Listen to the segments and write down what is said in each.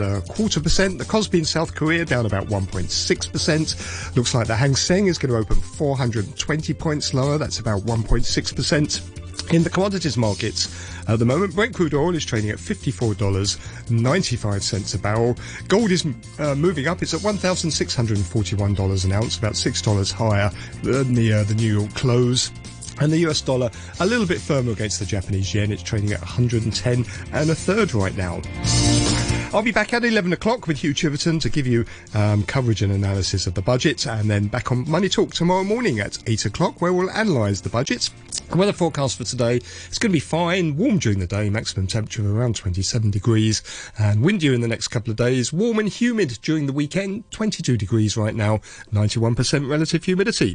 a quarter percent. The Kospi in South Korea down about 1.6%. Looks like the Hang Seng is going to open 420 points lower. That's about 1.6%. In the commodities markets, at the moment, Brent crude oil is trading at $54.95 a barrel. Gold is uh, moving up. It's at $1,641 an ounce, about $6 higher than the, uh, the New York close. And the US dollar a little bit firmer against the Japanese yen. It's trading at 110 and a third right now. I'll be back at 11 o'clock with Hugh Chiverton to give you um, coverage and analysis of the budget, and then back on Money Talk tomorrow morning at 8 o'clock, where we'll analyse the budget. The weather forecast for today it's going to be fine, warm during the day, maximum temperature of around 27 degrees, and windier in the next couple of days, warm and humid during the weekend, 22 degrees right now, 91% relative humidity.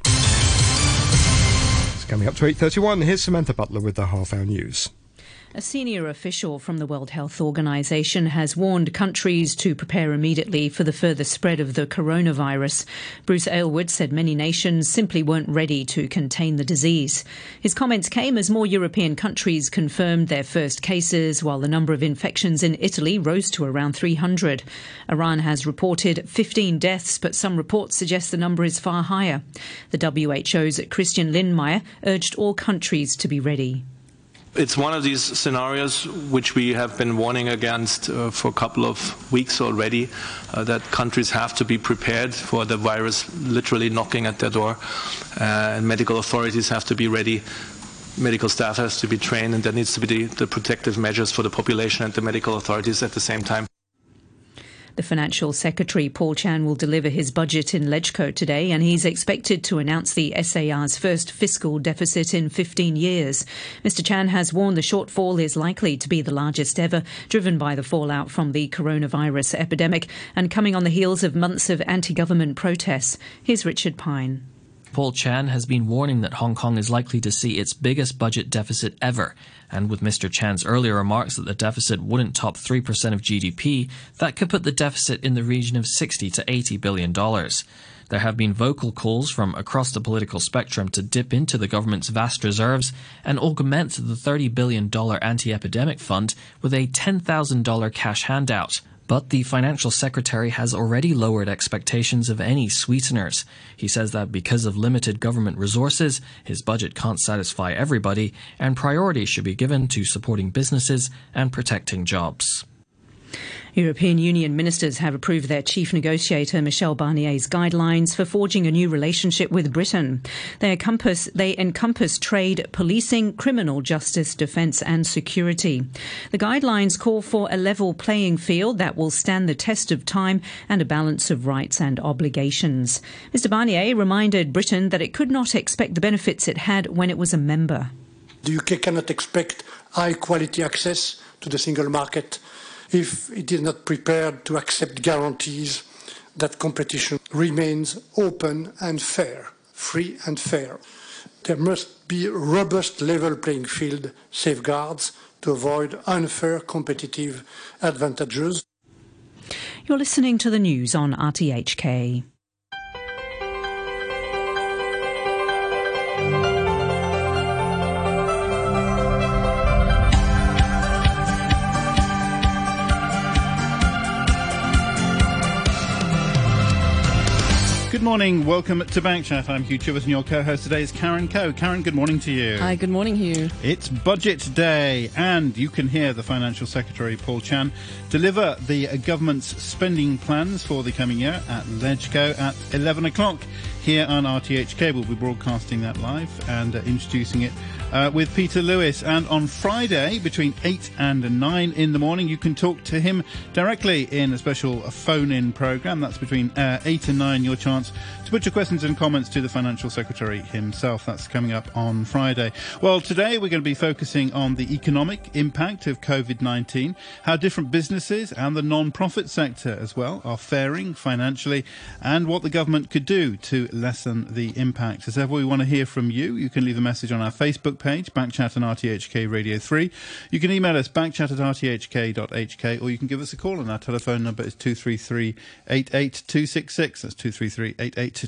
It's coming up to 8.31, here's Samantha Butler with the half hour news. A senior official from the World Health Organization has warned countries to prepare immediately for the further spread of the coronavirus. Bruce Aylward said many nations simply weren't ready to contain the disease. His comments came as more European countries confirmed their first cases, while the number of infections in Italy rose to around 300. Iran has reported 15 deaths, but some reports suggest the number is far higher. The WHO's Christian Lindmeier urged all countries to be ready. It's one of these scenarios which we have been warning against uh, for a couple of weeks already, uh, that countries have to be prepared for the virus literally knocking at their door, uh, and medical authorities have to be ready. Medical staff has to be trained, and there needs to be the, the protective measures for the population and the medical authorities at the same time. The Financial Secretary, Paul Chan, will deliver his budget in LegCo today, and he's expected to announce the SAR's first fiscal deficit in 15 years. Mr. Chan has warned the shortfall is likely to be the largest ever, driven by the fallout from the coronavirus epidemic and coming on the heels of months of anti government protests. Here's Richard Pine. Paul Chan has been warning that Hong Kong is likely to see its biggest budget deficit ever. And with Mr. Chan's earlier remarks that the deficit wouldn't top 3% of GDP, that could put the deficit in the region of 60 to 80 billion dollars. There have been vocal calls from across the political spectrum to dip into the government's vast reserves and augment the $30 billion anti epidemic fund with a $10,000 cash handout. But the financial secretary has already lowered expectations of any sweeteners. He says that because of limited government resources, his budget can't satisfy everybody, and priority should be given to supporting businesses and protecting jobs. European Union ministers have approved their chief negotiator Michel Barnier's guidelines for forging a new relationship with Britain. They encompass, they encompass trade, policing, criminal justice, defence and security. The guidelines call for a level playing field that will stand the test of time and a balance of rights and obligations. Mr Barnier reminded Britain that it could not expect the benefits it had when it was a member. The UK cannot expect high quality access to the single market if it is not prepared to accept guarantees that competition remains open and fair, free and fair. There must be robust level playing field safeguards to avoid unfair competitive advantages. You're listening to the news on RTHK. Morning. Welcome to Backchat. I'm Hugh Chiverton. Your co-host today is Karen Coe. Karen, good morning to you. Hi, good morning, Hugh. It's budget day, and you can hear the Financial Secretary Paul Chan deliver the government's spending plans for the coming year at LegCo at 11 o'clock here on RTHK. We'll be broadcasting that live and uh, introducing it uh, with Peter Lewis. And on Friday, between 8 and 9 in the morning, you can talk to him directly in a special phone in program. That's between uh, 8 and 9, your chance put your questions and comments to the Financial Secretary himself. That's coming up on Friday. Well, today we're going to be focusing on the economic impact of COVID 19, how different businesses and the non profit sector as well are faring financially, and what the government could do to lessen the impact. As ever, we want to hear from you. You can leave a message on our Facebook page, Backchat and RTHK Radio 3. You can email us, backchat at rthk.hk, or you can give us a call, and our telephone number is 233 88266. That's 233 88266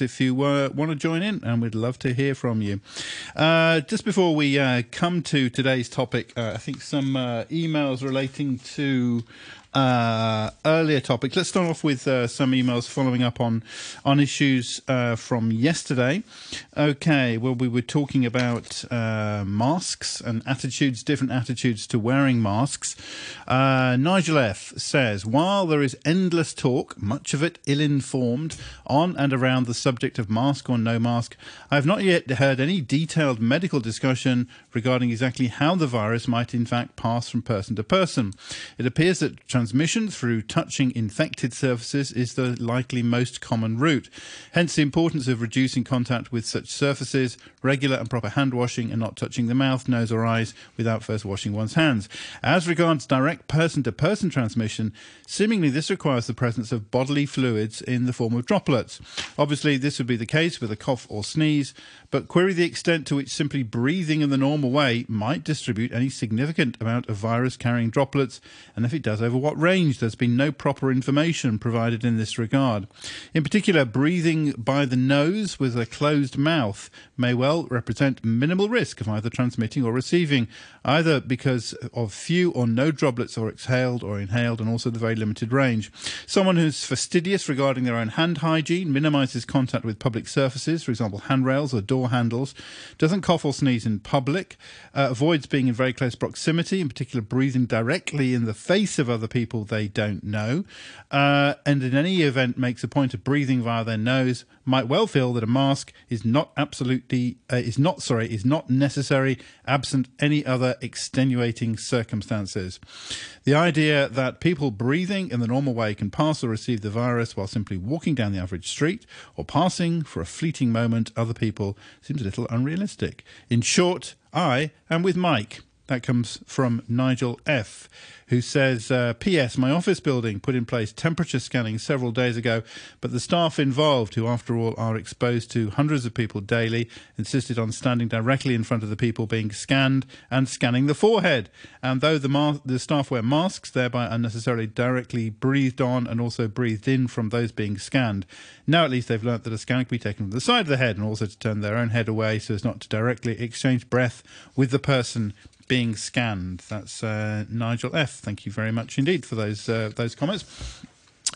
if you uh, want to join in, and we'd love to hear from you. Uh, just before we uh, come to today's topic, uh, I think some uh, emails relating to uh, earlier topics. Let's start off with uh, some emails following up on on issues uh, from yesterday. Okay, well, we were talking about uh, masks and attitudes, different attitudes to wearing masks. Uh, Nigel F says, while there is endless talk, much of it ill-informed, on and around the subject of mask or no mask, I have not yet heard any detailed medical discussion regarding exactly how the virus might in fact pass from person to person. It appears that transmission through touching infected surfaces is the likely most common route. Hence the importance of reducing contact with such surfaces, regular and proper hand washing, and not touching the mouth, nose, or eyes without first washing one's hands. As regards direct person to person transmission, seemingly this requires the presence of bodily fluids in the form of droplets. Obviously, this would be the case with a cough or sneeze, but query the extent to which simply breathing in the normal way might distribute any significant amount of virus carrying droplets, and if it does, over what range. There's been no proper information provided in this regard. In particular, breathing by the nose with a closed mouth may well represent minimal risk of either transmitting or receiving, either because of few or no droplets are exhaled or inhaled, and also the very limited range. Someone who's fastidious regarding their own hand hygiene, minimises contact with public surfaces, for example, handrails or door handles, doesn't cough or sneeze in public, uh, avoids being in very close proximity, in particular breathing directly in the face of other people they don't know, uh, and in any event makes a point of breathing via their nose, might well feel that a mask is not absolutely uh, is not sorry is not necessary absent any other extenuating circumstances. The idea that people breathing in the normal way can pass or receive the virus while simply walking down the average street or passing for a fleeting moment other people seems a little unrealistic. In short, I am with Mike. That comes from Nigel F who says, uh, P.S. My office building put in place temperature scanning several days ago, but the staff involved, who after all are exposed to hundreds of people daily, insisted on standing directly in front of the people being scanned and scanning the forehead. And though the, the staff wear masks, thereby unnecessarily directly breathed on and also breathed in from those being scanned. Now at least they've learnt that a scan can be taken from the side of the head and also to turn their own head away so as not to directly exchange breath with the person being scanned. That's uh, Nigel F. Thank you very much indeed for those uh, those comments.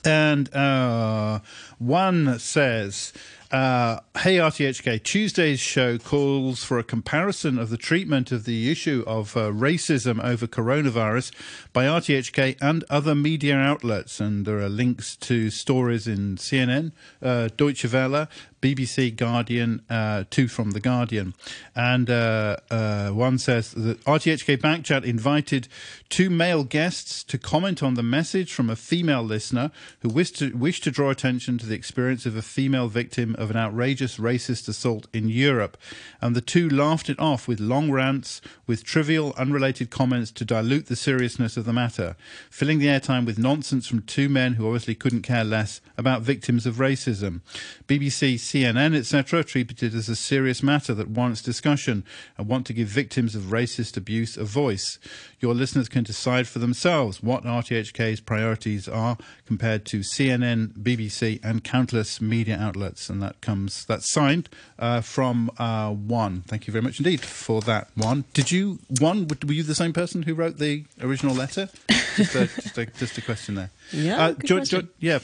And uh, one says, uh, Hey RTHK, Tuesday's show calls for a comparison of the treatment of the issue of uh, racism over coronavirus by RTHK and other media outlets. And there are links to stories in CNN, uh, Deutsche Welle, BBC, Guardian, uh, two from The Guardian. And uh, uh, one says that RTHK Backchat invited two male guests to comment on the message from a female listener who wished to, wished to draw attention to the experience of a female victim of an outrageous racist assault in Europe. And the two laughed it off with long rants, with trivial, unrelated comments to dilute the seriousness of the matter, filling the airtime with nonsense from two men who obviously couldn't care less about victims of racism. BBC CNN, etc., treat it as a serious matter that warrants discussion and want to give victims of racist abuse a voice. Your listeners can decide for themselves what RTHK's priorities are compared to CNN, BBC, and countless media outlets. And that comes, that's signed uh, from uh, One. Thank you very much indeed for that, One. Did you, One, were you the same person who wrote the original letter? just, a, just, a, just a question there. Yeah, uh, jo- jo- yeah.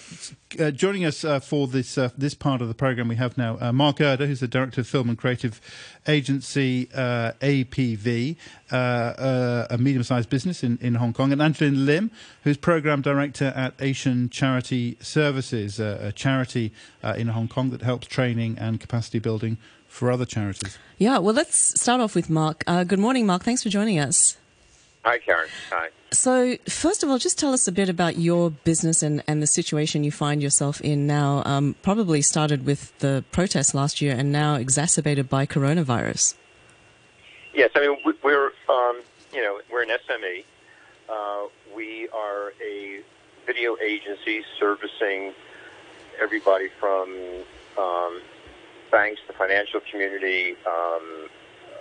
Uh, joining us uh, for this uh, this part of the program, we have now uh, Mark Erder, who's the director of film and creative agency uh, APV, a medium-sized business in, in Hong Kong, and Angeline Lim, who's program director at Asian Charity Services, a charity in Hong Kong that helps training and capacity building for other charities. Yeah, well, let's start off with Mark. good morning, Mark. Thanks for joining us. Hi, Karen. Hi. So, first of all, just tell us a bit about your business and, and the situation you find yourself in now. Um, probably started with the protests last year and now exacerbated by coronavirus. Yes, I mean we're um, you know we're an SME. Uh, we are a video agency servicing everybody from um, banks, the financial community, um,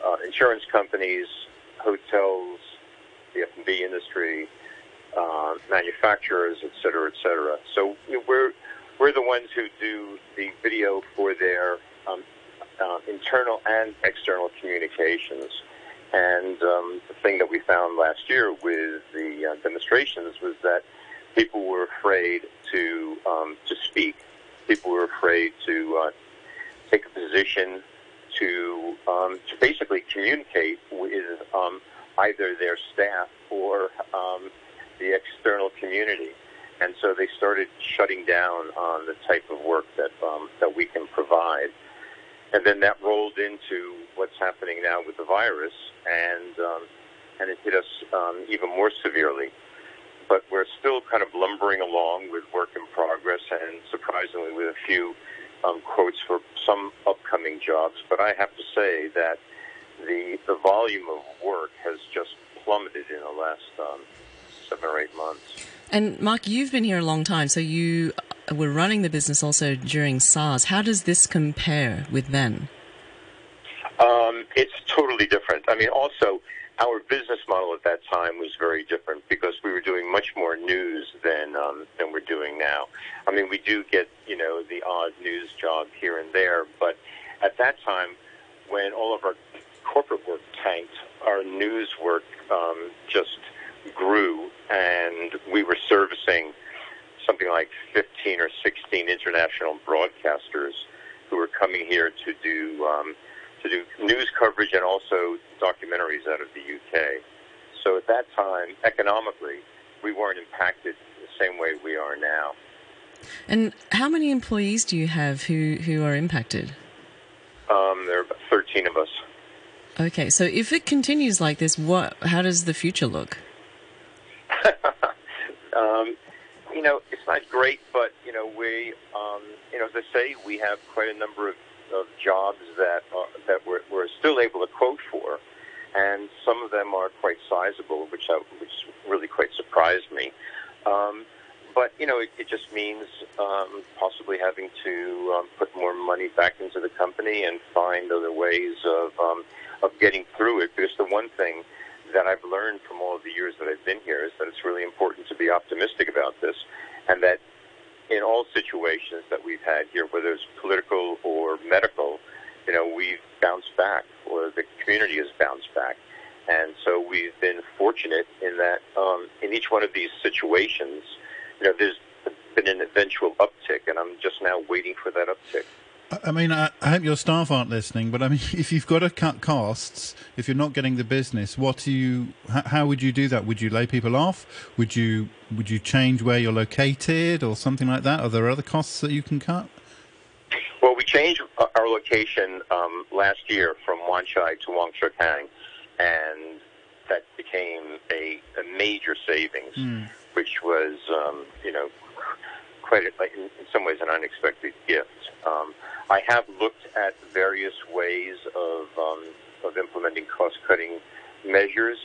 uh, insurance companies, hotels, the F&B industry, uh, manufacturers, et cetera, et cetera. So we're we're the ones who do the video for their um, uh, internal and external communications. And um, the thing that we found last year with the uh, demonstrations was that people were afraid to um, to speak. People were afraid to uh, take a position to um, to basically communicate with um, either their staff or um, the external community. And so they started shutting down on the type of work that um, that we can provide. And then that rolled into what's happening now with the virus, and um, and it hit us um, even more severely. But we're still kind of lumbering along with work in progress, and surprisingly, with a few um, quotes for some upcoming jobs. But I have to say that the the volume of work has just plummeted in the last um, seven or eight months. And Mark, you've been here a long time, so you were running the business also during SARS. How does this compare with then? Um, it's totally different. I mean, also our business model at that time was very different because we were doing much more news than um, than we're doing now. I mean, we do get you know the odd news job here and there, but at that time, when all of our corporate work tanked, our news work um, just grew, and we were servicing something like 15 or 16 international broadcasters who were coming here to do um, to do news coverage and also documentaries out of the UK. So at that time, economically, we weren't impacted the same way we are now. And how many employees do you have who, who are impacted? Um, there are about 13 of us. Okay, so if it continues like this, what? How does the future look? um, you know, it's not great, but you know, we, um, you know, as I say, we have quite a number of, of jobs that uh, that we're, we're still able to quote for, and some of them are quite sizable, which I, which really quite surprised me. Um, but you know, it, it just means um, possibly having to um, put more money back into the company and find other ways of um, of getting through it. Because the one thing that I've learned from all of the years that I've been here is that it's really important to be optimistic about this, and that in all situations that we've had here, whether it's political or medical, you know, we've bounced back, or the community has bounced back. And so we've been fortunate in that um, in each one of these situations, you know, there's been an eventual uptick, and I'm just now waiting for that uptick. I mean, I, I hope your staff aren't listening, but I mean, if you've got to cut costs, if you're not getting the business, what do you? How, how would you do that? Would you lay people off? Would you would you change where you're located or something like that? Are there other costs that you can cut? Well, we changed our location um, last year from Wan Chai to Wong Chuk Hang, and that became a, a major savings, Mm. which was, um, you know, quite a, in, in some ways an unexpected gift. Um, I have looked at various ways of um, of implementing cost cutting measures,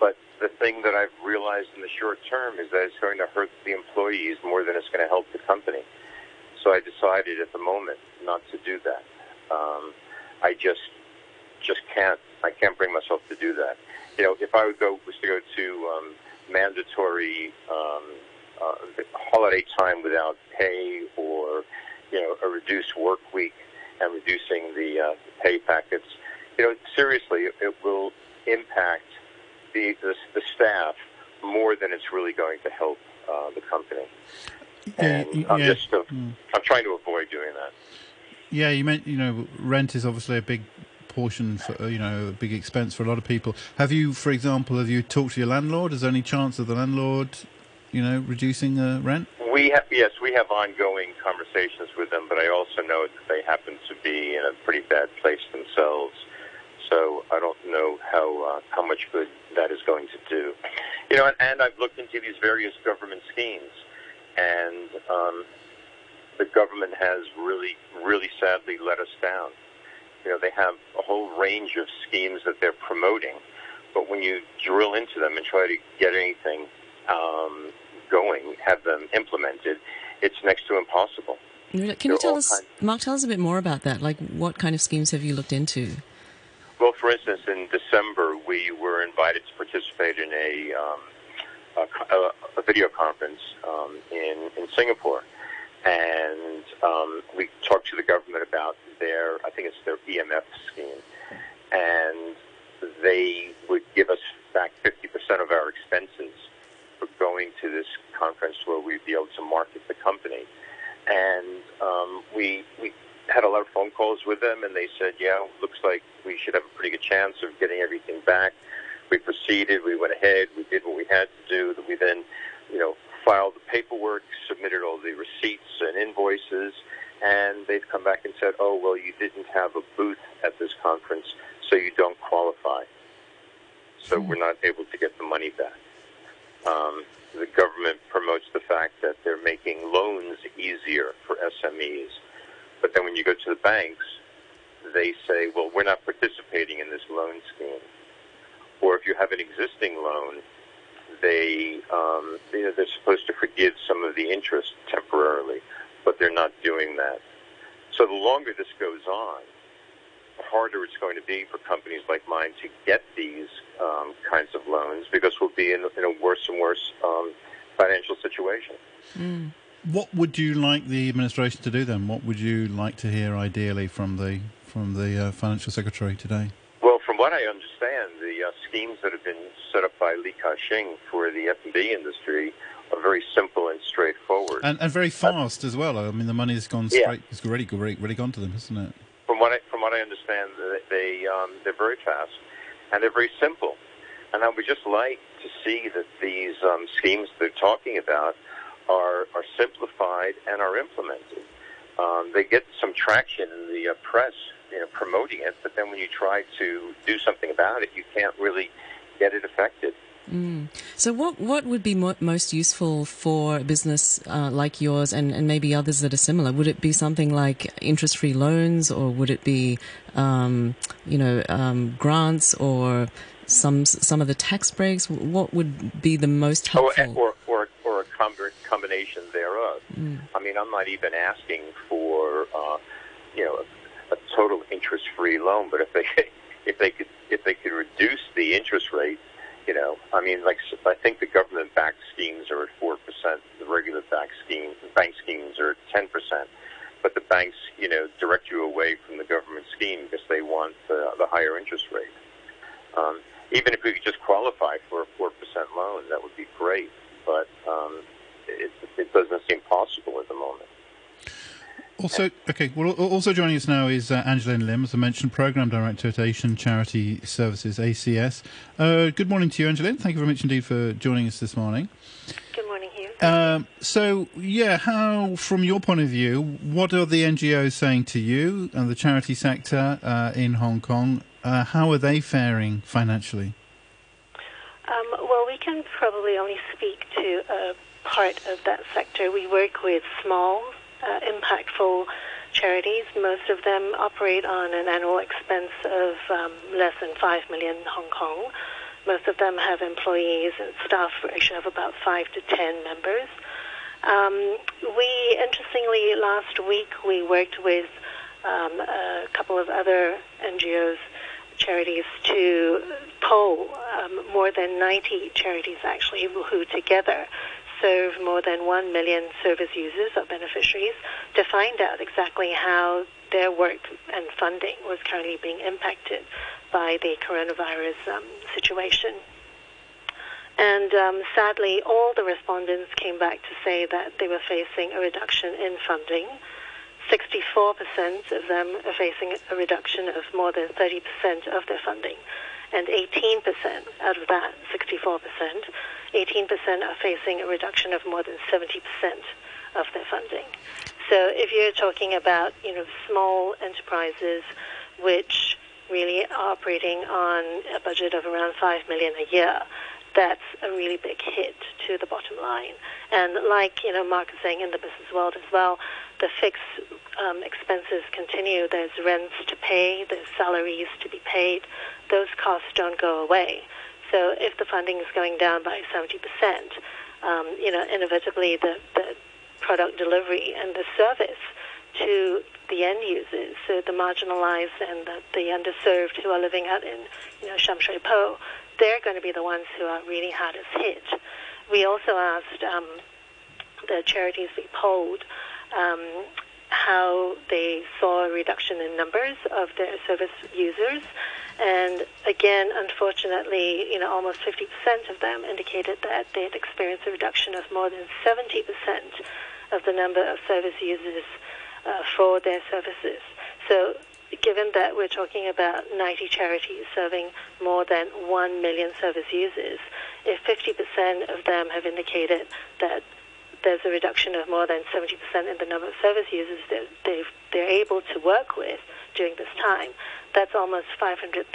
but the thing that I've realized in the short term is that it's going to hurt the employees more than it's going to help the company. So I decided at the moment not to do that. Um, I just just can't. I can't bring myself to do that. You know, if I would go was to go to um, mandatory um, uh, holiday time without pay, or you know, a reduced work week and reducing the uh, pay packets, you know, seriously, it, will impact the, the the staff more than it's really going to help uh, the company. And Yeah, I'm yeah. just uh, I'm trying to avoid doing that. Yeah, you meant you know rent is obviously a big portion for uh, you know a big expense for a lot of people. Have you, for example, have you talked to your landlord? Is there any chance of the landlord, you know, reducing the rent? We have yes, we have ongoing conversations with them, but I also know that they happen to be in a pretty bad place themselves. So I don't know how uh, how much good that is going to do. You know, and, and I've looked into these various government schemes, and um, the government has really, really sadly let us down. You know, they have a whole range of schemes that they're promoting, but when you drill into them and try to get anything um, going, have them implemented, it's next to impossible. Can you tell us, kinds- Mark, tell us a bit more about that? Like, what kind of schemes have you looked into? Well, for instance, in December, we were invited to participate in a, um, a, a video conference um, in, in Singapore. And um, we talked to the government about their, I think it's their EMF scheme. And they would give us back 50% of our expenses for going to this conference where we'd be able to market the company. And um, we we had a lot of phone calls with them, and they said, "Yeah, looks like we should have a pretty good chance of getting everything back." We proceeded. We went ahead. We did what we had to do. We then, you know, filed the paperwork, submitted all the receipts and invoices, and they've come back and said, "Oh, well, you didn't have a booth at this conference, so you don't qualify." So we're not able to get the money back. Um, the government promotes the fact that they're making loans easier for SMEs. But then when you go to the banks, they say, well, we're not participating in this loan scheme. Or if you have an existing loan, they, um, you know, they're supposed to forgive some of the interest temporarily, but they're not doing that. So the longer this goes on, harder it's going to be for companies like mine to get these um, kinds of loans because we'll be in, in a worse and worse um, financial situation. Mm. What would you like the administration to do then? What would you like to hear ideally from the from the uh, financial secretary today? Well, from what I understand, the uh, schemes that have been set up by Li Ka-shing for the F&B industry are very simple and straightforward, and, and very fast uh, as well. I mean, the money's gone straight; yeah. it's already, already, already gone to them, isn't it? What I, understand, they um, they're very fast and they're very simple. And I would just like to see that these um, schemes they're talking about are are simplified and are implemented. Um, they get some traction in the uh, press, you know, promoting it, but then when you try to do something about it, you can't really get it affected. Mm. So, what what would be mo- most useful for a business uh, like yours, and, and maybe others that are similar? Would it be something like interest-free loans, or would it be, um, you know, um, grants, or some some of the tax breaks? What would be the most helpful? Or or, or, a combination thereof. Mm. I mean, I'm not even asking for, uh, you know, a, a total interest-free loan, but if they if they could if they could reduce the interest rate you know, I mean, like I think the government-backed schemes are at four percent. The regular-backed schemes, bank schemes, are at ten percent. But the banks, you know, direct you away from the government scheme because they want the, the higher interest rate. Um, even if could just qualify for a four percent loan, that would be great. But um, it, it doesn't seem possible at the moment. Also, okay. Well, also joining us now is uh, Angeline Lim, as I mentioned, Program Director at Asian Charity Services (ACS). Uh, good morning to you, Angeline. Thank you very much indeed for joining us this morning. Good morning, Hugh. Um, so, yeah, how, from your point of view, what are the NGOs saying to you and the charity sector uh, in Hong Kong? Uh, how are they faring financially? Um, well, we can probably only speak to a part of that sector. We work with small uh, impactful charities. Most of them operate on an annual expense of um, less than 5 million Hong Kong. Most of them have employees and staff ratio of about 5 to 10 members. Um, we, interestingly, last week we worked with um, a couple of other NGOs, charities, to poll um, more than 90 charities actually who together serve more than 1 million service users or beneficiaries to find out exactly how their work and funding was currently being impacted by the coronavirus um, situation. And um, sadly, all the respondents came back to say that they were facing a reduction in funding. 64% of them are facing a reduction of more than 30% of their funding. And 18% out of that 64% 18% are facing a reduction of more than 70% of their funding. So if you're talking about, you know, small enterprises which really are operating on a budget of around 5 million a year, that's a really big hit to the bottom line. And like, you know, Mark is saying in the business world as well, the fixed um, expenses continue. There's rents to pay, there's salaries to be paid. Those costs don't go away. So if the funding is going down by 70%, um, you know, inevitably the, the product delivery and the service to the end users, so the marginalized and the, the underserved who are living out in, you know, Sham Shui Po, they're going to be the ones who are really hardest hit. We also asked um, the charities we polled um, how they saw a reduction in numbers of their service users, And again, unfortunately, you know, almost 50% of them indicated that they had experienced a reduction of more than 70% of the number of service users uh, for their services. So given that we're talking about 90 charities serving more than 1 million service users, if 50% of them have indicated that there's a reduction of more than 70% in the number of service users that they've, they're able to work with during this time, that's almost 500,000,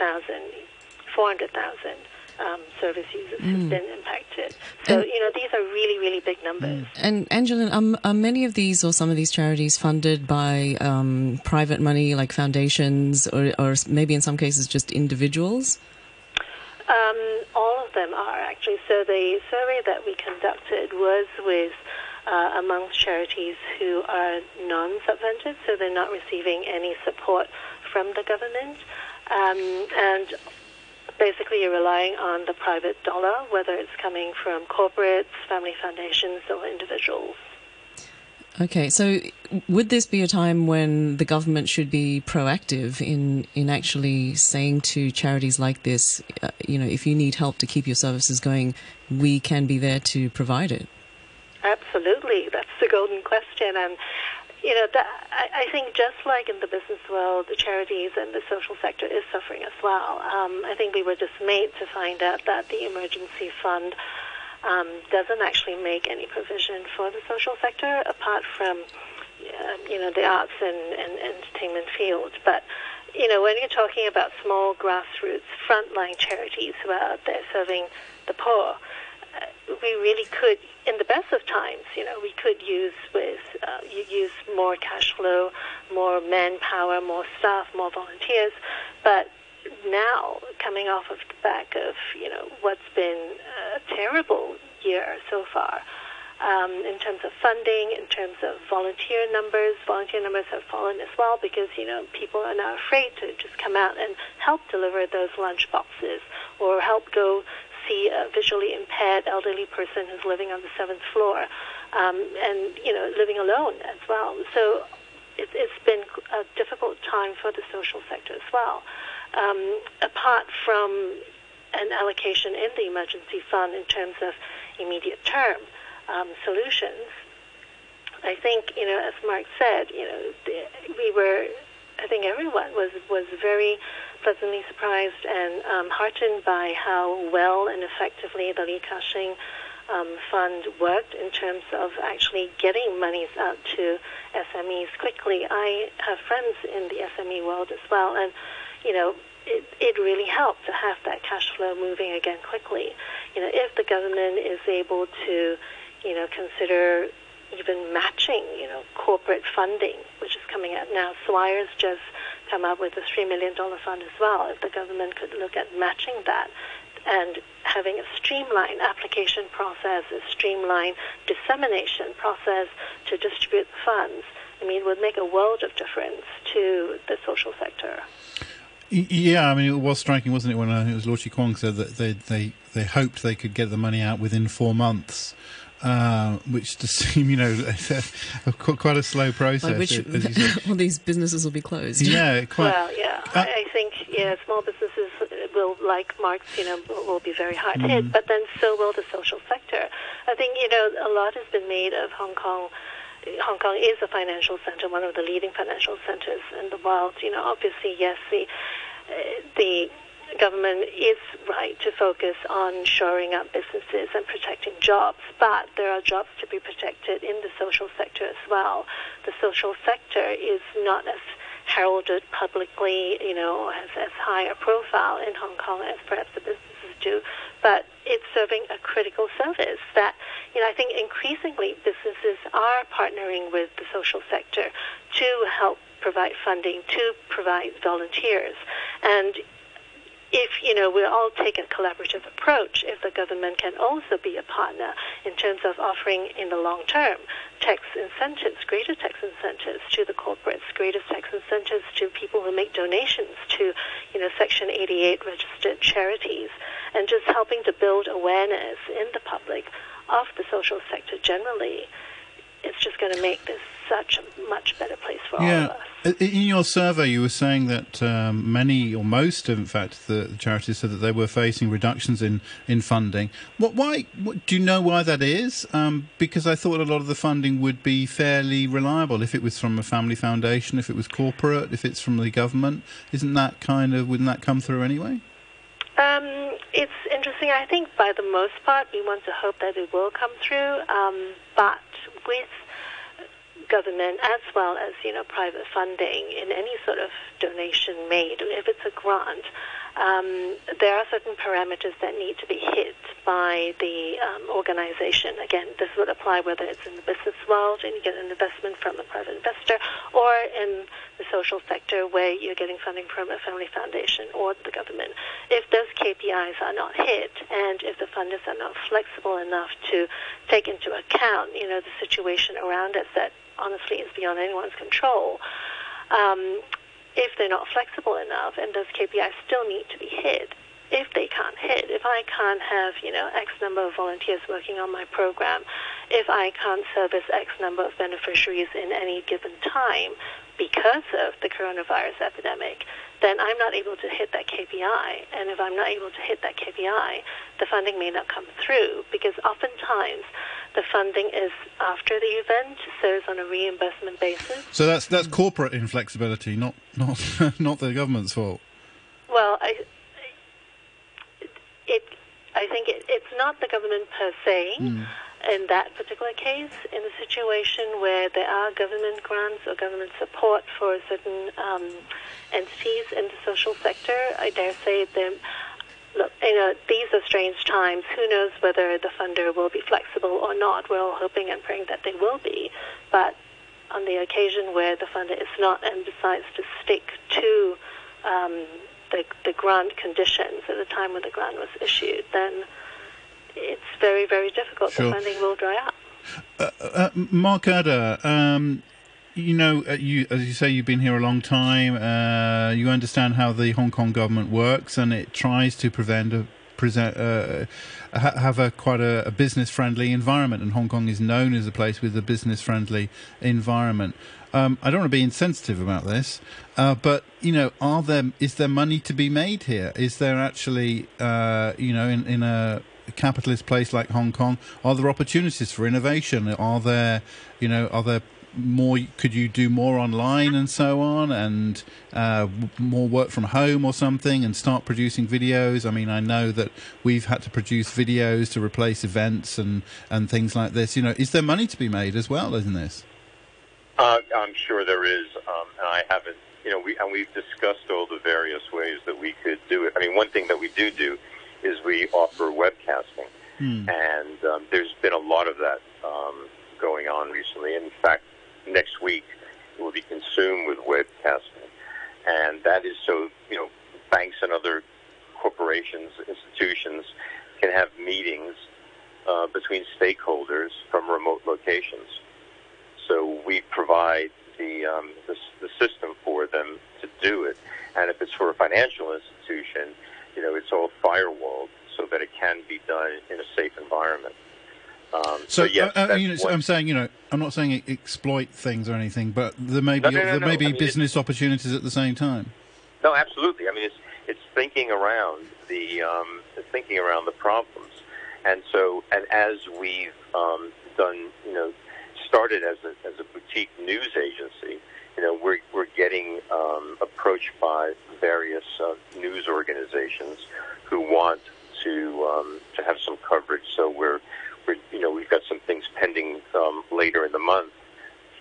400,000 um, service users mm. have been impacted. So, and, you know, these are really, really big numbers. And, Angeline, um, are many of these or some of these charities funded by um, private money like foundations or, or maybe in some cases just individuals? Um, all of them are actually. So the survey that we conducted was with uh, amongst charities who are non-subvented, so they're not receiving any support from the government. Um, and basically you're relying on the private dollar, whether it's coming from corporates, family foundations, or individuals. Okay, so would this be a time when the government should be proactive in, in actually saying to charities like this, uh, you know, if you need help to keep your services going, we can be there to provide it? Absolutely, that's the golden question, and you know, that, I, I think just like in the business world, the charities and the social sector is suffering as well. Um, I think we were dismayed to find out that the emergency fund um, doesn't actually make any provision for the social sector apart from, uh, you know, the arts and, and entertainment field. But you know, when you're talking about small grassroots frontline charities who are out there serving the poor, we really could, in the best of times, you know, we could use with uh, use more cash flow, more manpower, more staff, more volunteers. But now, coming off of the back of you know what's been a terrible year so far. Um, in terms of funding, in terms of volunteer numbers, volunteer numbers have fallen as well because you know people are now afraid to just come out and help deliver those lunch boxes or help go see a visually impaired elderly person who's living on the seventh floor, um, and you know living alone as well. So it, it's been a difficult time for the social sector as well. Um, apart from an allocation in the emergency fund in terms of immediate term um, solutions, I think you know, as Mark said, you know, we were. I think everyone was was very pleasantly surprised and um, heartened by how well and effectively the Li Ka-shing um, Fund worked in terms of actually getting monies out to SMEs quickly. I have friends in the SME world as well, and you know, it, it really helped to have that cash flow moving again quickly. You know, if the government is able to, you know, consider even matching, you know, corporate funding, which is coming out now. Swires just come up with a $3 million fund as well. If the government could look at matching that and having a streamlined application process, a streamlined dissemination process to distribute the funds, I mean, it would make a world of difference to the social sector. Yeah, I mean, it was striking, wasn't it, when uh, it was Lord Kwong said that they, they, they hoped they could get the money out within four months. Uh, which to seem, you know, quite a slow process. which all these businesses will be closed. Yeah, quite. Well, yeah, uh, I think yeah, small businesses will, like Mark's, you know, will be very hard hit, mm. but then so will the social sector. I think you know a lot has been made of Hong Kong. Hong Kong is a financial center, one of the leading financial centers in the world. You know, obviously, yes, the uh, the government is right to focus on shoring up businesses and protecting jobs, but there are jobs to be protected in the social sector as well. The social sector is not as heralded publicly, you know, as, as high a profile in Hong Kong as perhaps the businesses do, but it's serving a critical service that, you know, I think increasingly businesses are partnering with the social sector to help provide funding, to provide volunteers. And if you know we all take a collaborative approach, if the government can also be a partner in terms of offering in the long term tax incentives, greater tax incentives to the corporates, greater tax incentives to people who make donations to you know Section 88 registered charities, and just helping to build awareness in the public of the social sector generally, it's just going to make this such a much better place for yeah. all of us. In your survey, you were saying that um, many, or most, in fact, the charities said that they were facing reductions in, in funding. What, why? What, do you know why that is? Um, because I thought a lot of the funding would be fairly reliable if it was from a family foundation, if it was corporate, if it's from the government. Isn't that kind of? Wouldn't that come through anyway? Um, it's interesting. I think by the most part, we want to hope that it will come through. Um, but with government as well as you know private funding in any sort of donation made, if it's a grant, um, there are certain parameters that need to be hit by the um, organization. Again, this would apply whether it's in the business world and you get an investment from a private investor, or in the social sector where you're getting funding from a family foundation or the government. If those KPIs are not hit, and if the funders are not flexible enough to take into account, you know, the situation around us that honestly is beyond anyone's control. Um, if they're not flexible enough and those KPIs still need to be hit, if they can't hit, if I can't have, you know, X number of volunteers working on my program, if I can't service X number of beneficiaries in any given time because of the coronavirus epidemic, then I'm not able to hit that KPI. And if I'm not able to hit that KPI, the funding may not come through because oftentimes the funding is after the event, so it's on a reimbursement basis. So that's that's corporate inflexibility, not not not the government's fault. Well, I it I think it, it's not the government per se. Mm. In that particular case, in a situation where there are government grants or government support for certain um, entities in the social sector, I dare say there look, you know, these are strange times. Who knows whether the funder will be flexible or not? We're all hoping and praying that they will be. But on the occasion where the funder is not and decides to stick to um, the, the grant conditions at the time when the grant was issued, then it's very, very difficult. Sure. The funding will dry up. Uh, uh, Mark Adder, um, you know, uh, you as you say, you've been here a long time. Uh, you understand how the Hong Kong government works, and it tries to prevent a present uh, have a quite a, a business friendly environment. And Hong Kong is known as a place with a business friendly environment. Um, I don't want to be insensitive about this, uh, but you know, are there is there money to be made here? Is there actually, uh, you know, in in a capitalist place like Hong Kong, are there opportunities for innovation? Are there, you know, are there more could you do more online and so on and uh, more work from home or something and start producing videos? I mean i know that we've had to produce videos to replace events and and things like this. You know is there money to be made as well in this? Uh, i'm sure there is um, and i haven't you know we and we've discussed all the various ways that we could do it. I mean one thing that we do do is we offer webcasting hmm. and um, there's been a lot of that um, going on recently. In fact, next week will be consumed with webcasting. And that is so, you know, banks and other corporations, institutions can have meetings uh, between stakeholders from remote locations. So we provide the, um, the, the system for them to do it. And if it's for a financial institution, you know, it's all firewalled so that it can be done in a safe environment. Um, so, so yes, uh, uh, you know, so I'm saying, you know, I'm not saying exploit things or anything, but there may be no, no, no, there may be I mean, business opportunities at the same time. No, absolutely. I mean, it's it's thinking around the um, thinking around the problems, and so and as we've um, done, you know, started as a as a boutique news agency, you know, we're we're getting um, approached by various uh, news organizations who want to um, to have some coverage. So we're we're, you know, we've got some things pending um, later in the month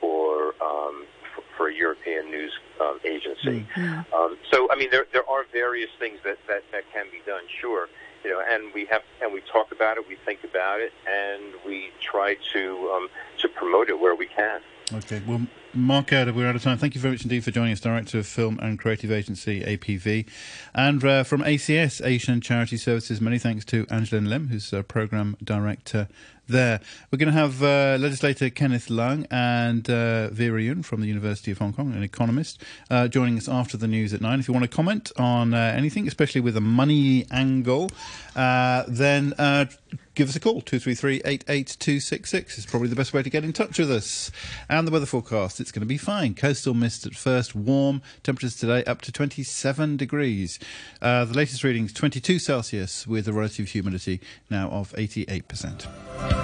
for um, for, for a European news um, agency. Mm-hmm. Um, so, I mean, there there are various things that, that, that can be done, sure. You know, and we have and we talk about it, we think about it, and we try to um, to promote it where we can. Okay. Well, Mark Adder, we're out of time. Thank you very much indeed for joining us, Director of Film and Creative Agency APV. And uh, from ACS, Asian Charity Services, many thanks to Angeline Lim, who's a Programme Director there. We're going to have uh, legislator Kenneth Leung and uh, Vera Yuen from the University of Hong Kong, an economist, uh, joining us after the news at nine. If you want to comment on uh, anything, especially with a money angle, uh, then uh, give us a call. 233 88266 is probably the best way to get in touch with us. And the weather forecast it's going to be fine. Coastal mist at first warm. Temperatures today up to 27 degrees. Uh, the latest readings 22 celsius with a relative humidity now of 88%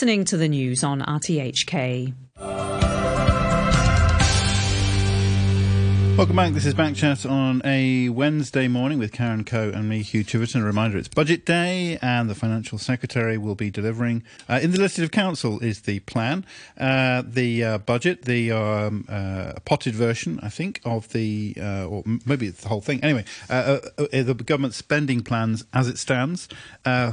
listening to the news on rthk Welcome back. This is Backchat on a Wednesday morning with Karen Coe and me, Hugh Chiverton. A reminder, it's budget day and the Financial Secretary will be delivering, uh, in the Legislative Council is the plan, uh, the uh, budget, the um, uh, potted version, I think, of the, uh, or maybe it's the whole thing. Anyway, uh, the government spending plans as it stands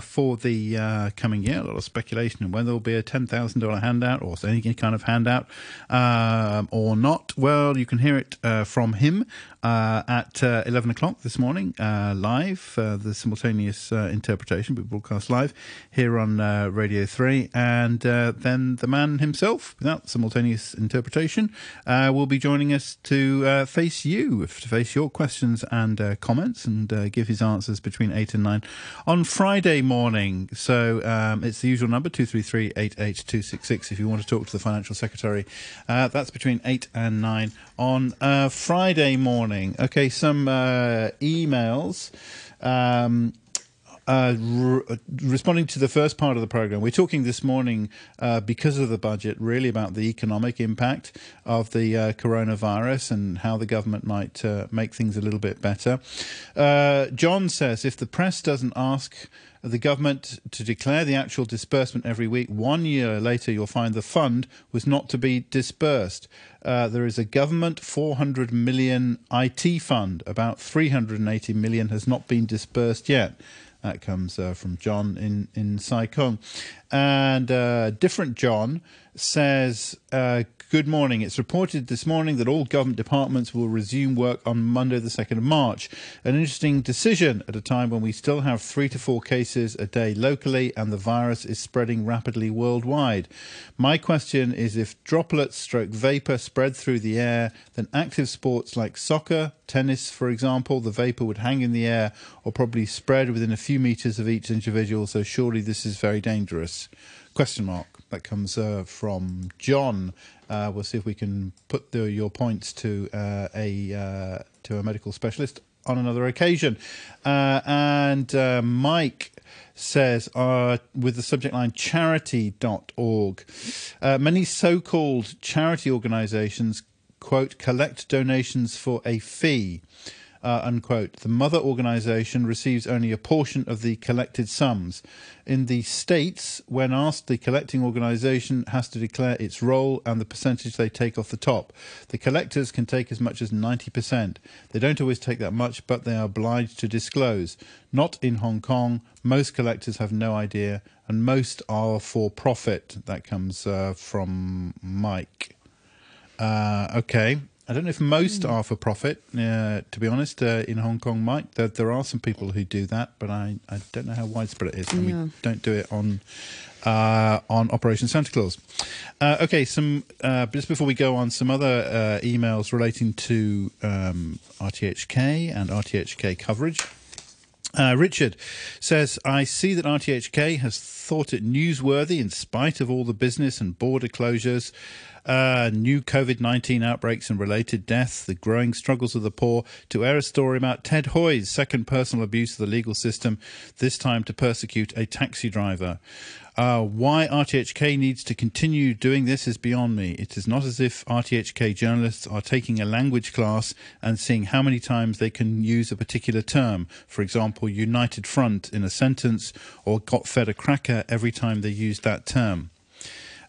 for the coming year. A lot of speculation on whether there will be a $10,000 handout or any kind of handout um, or not. Well, you can hear it from him uh, at uh, 11 o'clock this morning, uh, live, uh, the simultaneous uh, interpretation, we broadcast live here on Radio 3. And then the man himself, without simultaneous interpretation, will be joining us to face you, to face your questions and comments and give his answers between 8 and 9 on Friday morning. So um, it's the usual number, 233 88266, if you want to talk to the Financial Secretary. that's between 8 and 9 on Friday morning morning. Okay, some uh, emails. Um, uh, re- responding to the first part of the program, we're talking this morning uh, because of the budget, really about the economic impact of the uh, coronavirus and how the government might uh, make things a little bit better. Uh, John says if the press doesn't ask the government to declare the actual disbursement every week. One year later, you'll find the fund was not to be disbursed. Uh, there is a government 400 million IT fund. About 380 million has not been disbursed yet. That comes uh, from John in in Sai Kung, and uh, different John says uh, Good morning. It's reported this morning that all government departments will resume work on Monday, the 2nd of March. An interesting decision at a time when we still have three to four cases a day locally and the virus is spreading rapidly worldwide. My question is if droplets stroke vapor spread through the air, then active sports like soccer, tennis, for example, the vapor would hang in the air or probably spread within a few meters of each individual. So surely this is very dangerous. Question mark. That comes uh, from John. Uh, we'll see if we can put the, your points to uh, a uh, to a medical specialist on another occasion. Uh, and Mike says, uh, with the subject line charity.org, uh, many so called charity organizations, quote, collect donations for a fee uh, unquote. The mother organisation receives only a portion of the collected sums. In the States, when asked, the collecting organisation has to declare its role and the percentage they take off the top. The collectors can take as much as 90%. They don't always take that much, but they are obliged to disclose. Not in Hong Kong. Most collectors have no idea, and most are for profit. That comes uh, from Mike. Uh, okay. I don't know if most mm. are for profit, uh, to be honest, uh, in Hong Kong, Mike. There, there, are some people who do that, but I, I don't know how widespread it is. And yeah. we don't do it on uh, on Operation Santa Claus. Uh, okay, some uh, just before we go on, some other uh, emails relating to um, RTHK and RTHK coverage. Uh, Richard says, I see that RTHK has thought it newsworthy in spite of all the business and border closures uh, new COVID 19 outbreaks and related deaths, the growing struggles of the poor, to air a story about Ted Hui's second personal abuse of the legal system, this time to persecute a taxi driver. Uh, why RTHK needs to continue doing this is beyond me. It is not as if RTHK journalists are taking a language class and seeing how many times they can use a particular term. For example, United Front in a sentence or got fed a cracker every time they used that term.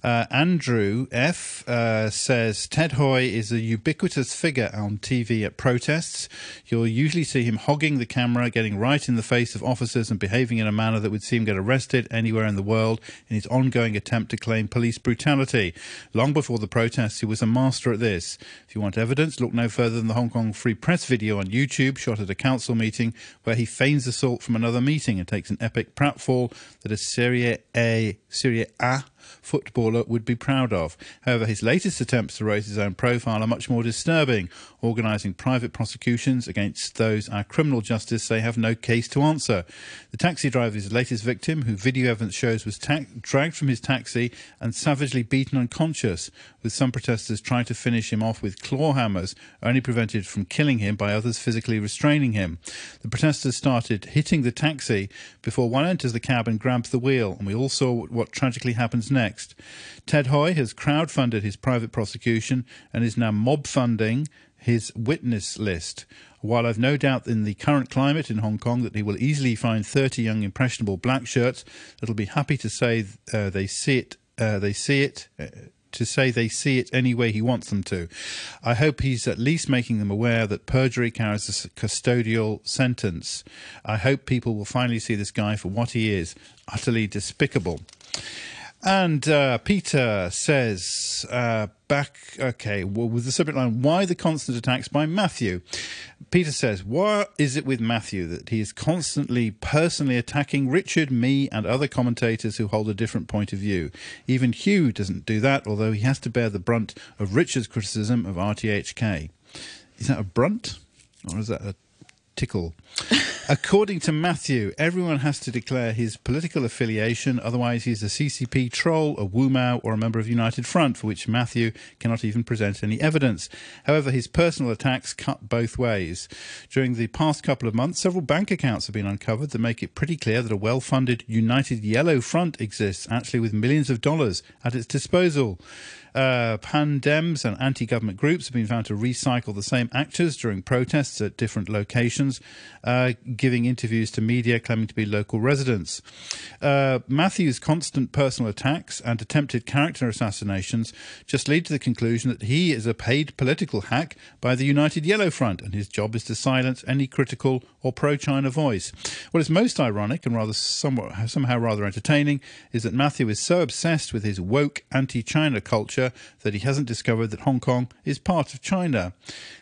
Uh, Andrew F uh, says Ted Hui is a ubiquitous figure on TV at protests. You'll usually see him hogging the camera, getting right in the face of officers, and behaving in a manner that would see him get arrested anywhere in the world in his ongoing attempt to claim police brutality. Long before the protests, he was a master at this. If you want evidence, look no further than the Hong Kong Free Press video on YouTube, shot at a council meeting, where he feigns assault from another meeting and takes an epic pratfall that is Serie A, Serie A footballer would be proud of. However, his latest attempts to raise his own profile are much more disturbing, organising private prosecutions against those our criminal justice say have no case to answer. The taxi driver is the latest victim, who video evidence shows was ta- dragged from his taxi and savagely beaten unconscious, with some protesters trying to finish him off with claw hammers, only prevented from killing him by others physically restraining him. The protesters started hitting the taxi before one enters the cab and grabs the wheel, and we all saw what tragically happens next. Ted Hui has crowdfunded his private prosecution and is now mob funding his witness list. While I've no doubt in the current climate in Hong Kong that he will easily find 30 young impressionable black shirts that'll be happy to say uh, they see it, uh, they see it. Uh, to say they see it any way he wants them to. I hope he's at least making them aware that perjury carries a custodial sentence. I hope people will finally see this guy for what he is utterly despicable. And uh, Peter says, uh, back, okay, well, with the subject line, why the constant attacks by Matthew? Peter says, what is it with Matthew that he is constantly personally attacking Richard, me, and other commentators who hold a different point of view? Even Hugh doesn't do that, although he has to bear the brunt of Richard's criticism of RTHK. Is that a brunt? Or is that a tickle? According to Matthew, everyone has to declare his political affiliation, otherwise he's a CCP troll, a Wu Mao, or a member of United Front, for which Matthew cannot even present any evidence. However, his personal attacks cut both ways. During the past couple of months, several bank accounts have been uncovered that make it pretty clear that a well-funded United Yellow Front exists, actually with millions of dollars at its disposal. Uh, pandems and anti government groups have been found to recycle the same actors during protests at different locations, uh, giving interviews to media claiming to be local residents. Uh, Matthew's constant personal attacks and attempted character assassinations just lead to the conclusion that he is a paid political hack by the United Yellow Front, and his job is to silence any critical or pro-China voice. What is most ironic and rather somewhat somehow rather entertaining is that Matthew is so obsessed with his woke anti-China culture that he hasn't discovered that Hong Kong is part of China.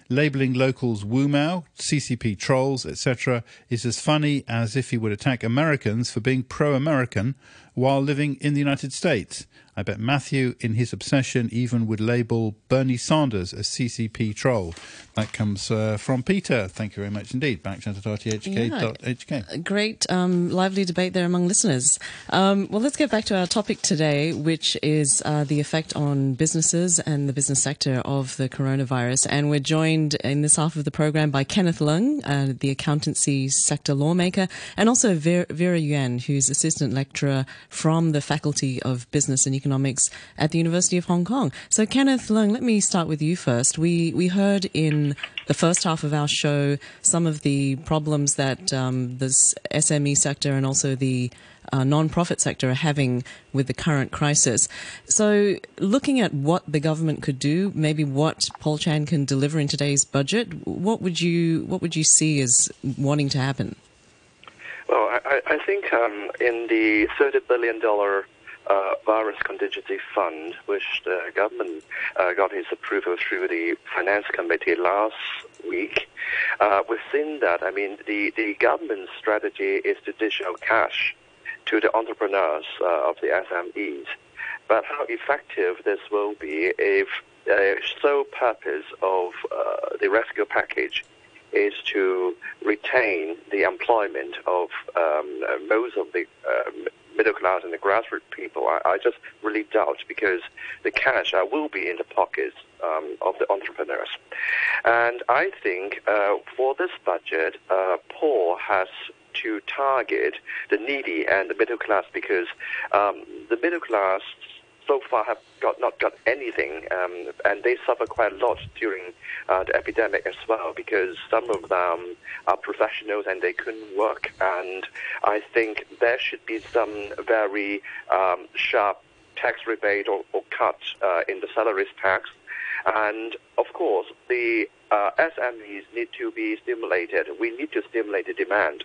Labeling locals Wu Mao, CCP trolls, etc., is as funny as if he would attack Americans for being pro-American while living in the United States. I bet Matthew, in his obsession, even would label Bernie Sanders a CCP troll. That comes uh, from Peter. Thank you very much indeed. Backchat at rthk.hk. Yeah, great, um, lively debate there among listeners. Um, well, let's get back to our topic today, which is uh, the effect on businesses and the business sector of the coronavirus. And we're joined in this half of the program by Kenneth Leung, uh, the accountancy sector lawmaker, and also Vera, Vera Yuen, who's assistant lecturer from the Faculty of Business and Economics at the University of Hong Kong. So, Kenneth Leung, let me start with you first. We we heard in the first half of our show some of the problems that um, the SME sector and also the uh, non-profit sector are having with the current crisis. So, looking at what the government could do, maybe what Paul Chan can deliver in today's budget, what would you what would you see as wanting to happen? Well, I, I think um, in the thirty billion dollar uh, virus contingency fund, which the government uh, got its approval through the finance committee last week. Uh, within that, I mean, the, the government strategy is to dish out cash to the entrepreneurs uh, of the SMEs. But how effective this will be if the sole purpose of uh, the rescue package is to retain the employment of um, most of the uh, middle class and the grassroots people, I, I just really doubt because the cash uh, will be in the pockets um, of the entrepreneurs. And I think uh, for this budget, uh, Paul has to target the needy and the middle class because um, the middle class so far have got not got anything, um, and they suffer quite a lot during uh, the epidemic as well because some of them are professionals and they couldn't work. And I think there should be some very um, sharp tax rebate or, or cut uh, in the salaries tax. And of course, the uh, SMEs need to be stimulated. We need to stimulate the demand.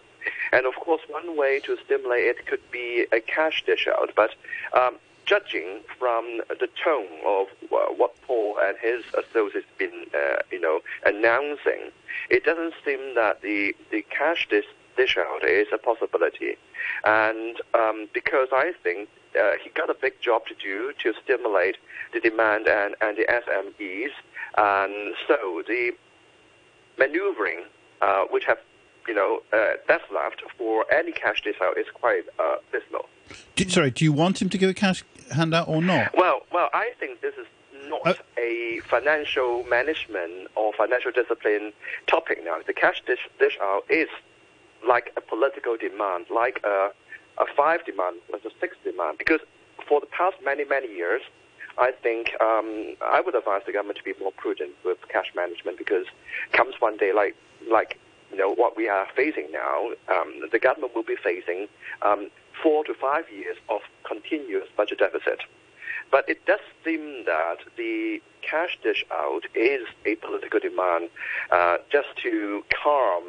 And of course, one way to stimulate it could be a cash dish out. But um, judging from the tone of uh, what Paul and his associates have been, uh, you know, announcing, it doesn't seem that the the cash dish, dish out is a possibility. And um, because I think uh, he got a big job to do to stimulate the demand and, and the SMEs. And so the maneuvering, uh, which have, you know, uh, that's left for any cash discount is quite uh, dismal. Do, sorry, do you want him to give a cash handout or not? Well, well, I think this is not Uh, a financial management or financial discipline topic now. The cash dish, dish out is like a political demand, like a, a five demand, like a six demand. Because for the past many, many years, I think um, I would advise the government to be more prudent with cash management because comes one day like like you know what we are facing now, um, the government will be facing um, four to five years of continuous budget deficit. But it does seem that the cash dish out is a political demand uh, just to calm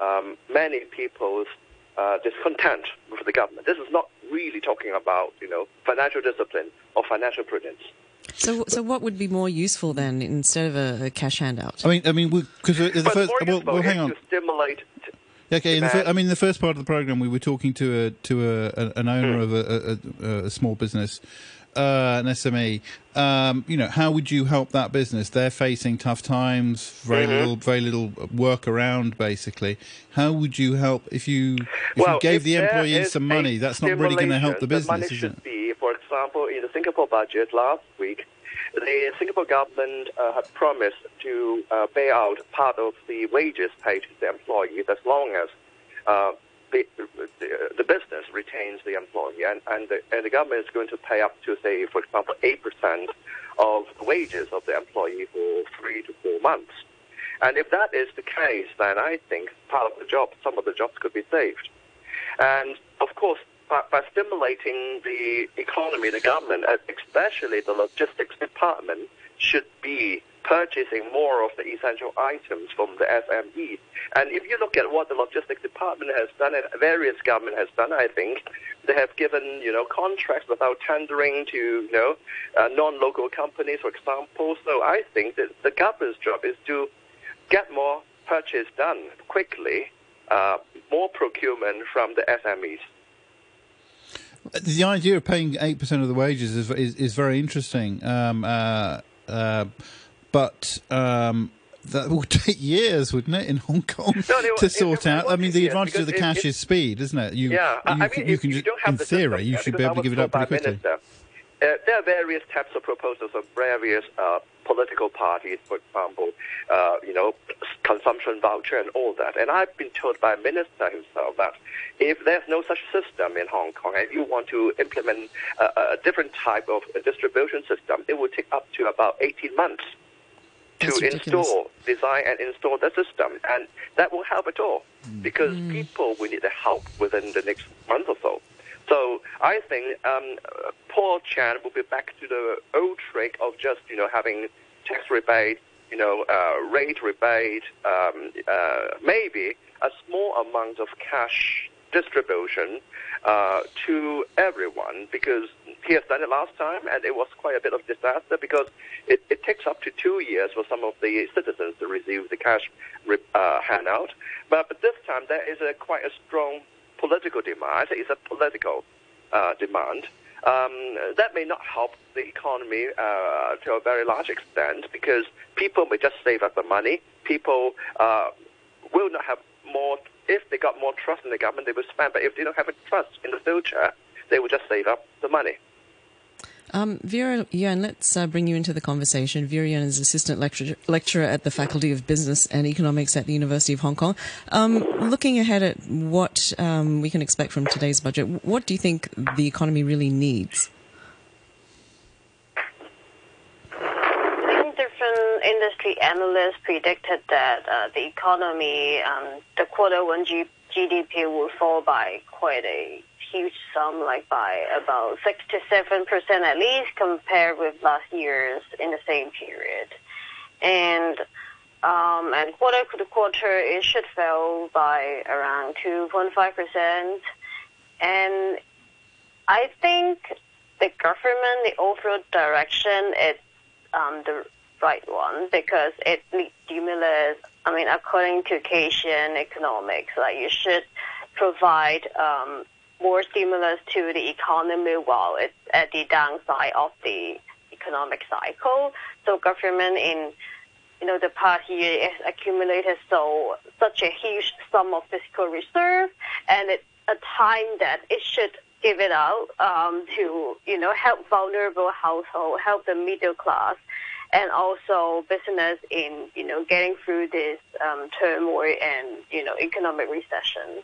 um, many people's uh, discontent with the government. This is not really talking about, you know, financial discipline or financial prudence. So, so what would be more useful then instead of a, a cash handout? I mean, I mean, because the but first. more Well, well, hang on. to stimulate t- Okay, in the fir- I mean, the first part of the program, we were talking to a to a, an owner Hmm. of a, a, a, small business, uh, an SME. Um, you know, how would you help that business? They're facing tough times, very Mm-hmm. little, very little work around, basically. How would you help if you if well, you gave if the employees some money? That's not really going to help the business, money is should be, for example, in the Singapore budget last week, the Singapore government uh, had promised to uh, pay out part of the wages paid to the employees as long as uh, the, the, business retains the employee, and, and, the, and the government is going to pay up to, say, for example, 8% of the wages of the employee for three to four months. And if that is the case, then I think part of the job, some of the jobs could be saved. And of course, by, by stimulating the economy, the government, especially the logistics department, should be purchasing more of the essential items from the SMEs. And if you look at what the logistics department has done and various government has done, I think they have given you know contracts without tendering to you know uh, non-local companies, for example. So I think that the government's job is to get more purchase done quickly, uh, more procurement from the SMEs. The idea of paying eight percent of the wages is is, is very interesting, um, uh, uh, but um, that would take years, wouldn't it, in Hong Kong No, will- to sort out? I mean, the advantage of the cash it- is speed, isn't it? You, Yeah, you, I can, mean, you if can you just, don't have in the theory, system, you should be able to give it up pretty quickly. Minister, uh, there are various types of proposals of various uh, political parties, for example, uh, you know, consumption voucher and all that. And I've been told by a Minister himself that if there's no such system in Hong Kong and you want to implement a, a different type of distribution system, it will take up to about 18 months to install, design and install the system. And that will help at all because people will need the help within the next month or so. So I think um, Paul Chan will be back to the old trick of just, you know, having tax rebate, you know, uh, rate rebate, um, uh, maybe a small amount of cash distribution uh, to everyone because he has done it last time and it was quite a bit of disaster because it, it takes up to two years for some of the citizens to receive the cash uh, handout. But, but this time there is a quite a strong political demand. It's a political uh, demand. Um, that may not help the economy uh, to a very large extent because people may just save up the money. People uh, will not have more. If they got more trust in the government, they will spend. But if they don't have a trust in the future, they will just save up the money. Um, Vera Yuen, let's uh, bring you into the conversation. Vera Yuen is assistant lecturer, lecturer at the Faculty of Business and Economics at the University of Hong Kong. Um, looking ahead at what um, we can expect from today's budget, what do you think the economy really needs? Industry analysts predicted that uh, the economy, um, the quarter one G- GDP will fall by quite a huge sum, like by about six to seven percent at least, compared with last year's in the same period. And um, and quarter to quarter, it should fall by around two point five percent. And I think the government, the overall direction, is um, the right one because it needs. I mean, according to Keynesian economics, like you should provide um, more stimulus to the economy while it's at the downside of the economic cycle. So government in you know the past year has accumulated so such a huge sum of fiscal reserve, and it's a time that it should give it out um, to you know help vulnerable households, help the middle class, and also business in you know getting through this um, turmoil and you know economic recession.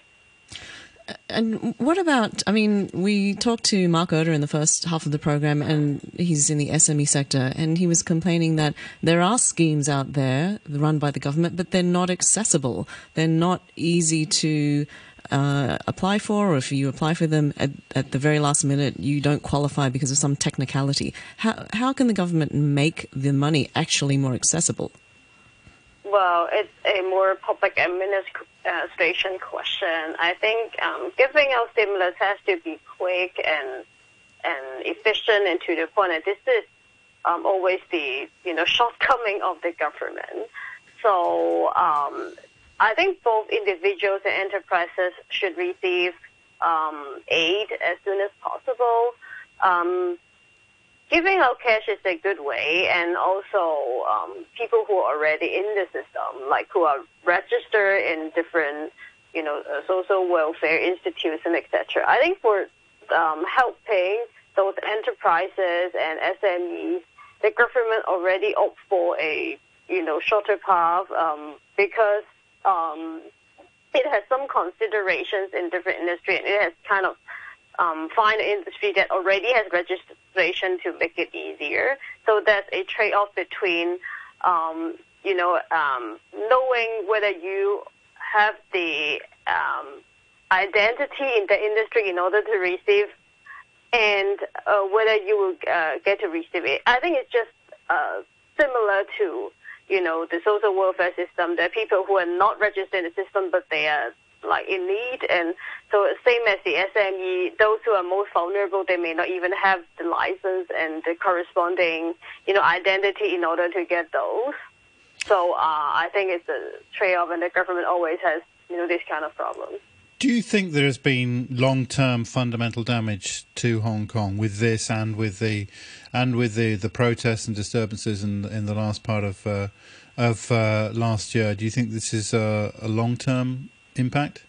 And what about? I mean, we talked to Mark Oder in the first half of the program, and he's in the SME sector, and he was complaining that there are schemes out there run by the government, but they're not accessible. They're not easy to uh, apply for, or if you apply for them at, at, the very last minute, you don't qualify because of some technicality. How, how can the government make the money actually more accessible? Well, it's a more public administration question. I think um, giving out stimulus has to be quick and and efficient and to the point. And this is um, always the you know shortcoming of the government. So um, I think both individuals and enterprises should receive um, aid as soon as possible. Giving out cash is a good way, and also um, people who are already in the system, like who are registered in different, you know, uh, social welfare institutes and etc. I think for um, helping those enterprises and SMEs, the government already opt for a you know shorter path um, because um, it has some considerations in different industry, and it has kind of um, find industry that already has registration to make it easier. So there's a trade-off between, um, you know, um, knowing whether you have the um, identity in the industry in order to receive, and uh, whether you will uh, get to receive it. I think it's just uh, similar to, you know, the social welfare system. There are people who are not registered in the system, but they are like in need. And so same as the SME, those who are most vulnerable, they may not even have the license and the corresponding, you know, identity in order to get those. So uh, I think it's a trade-off, and the government always has, you know, this kind of problem. Do you think there has been long-term fundamental damage to Hong Kong with this and with the and with the, the protests and disturbances in in the last part of uh, of uh, last year? Do you think this is a, a long-term impact?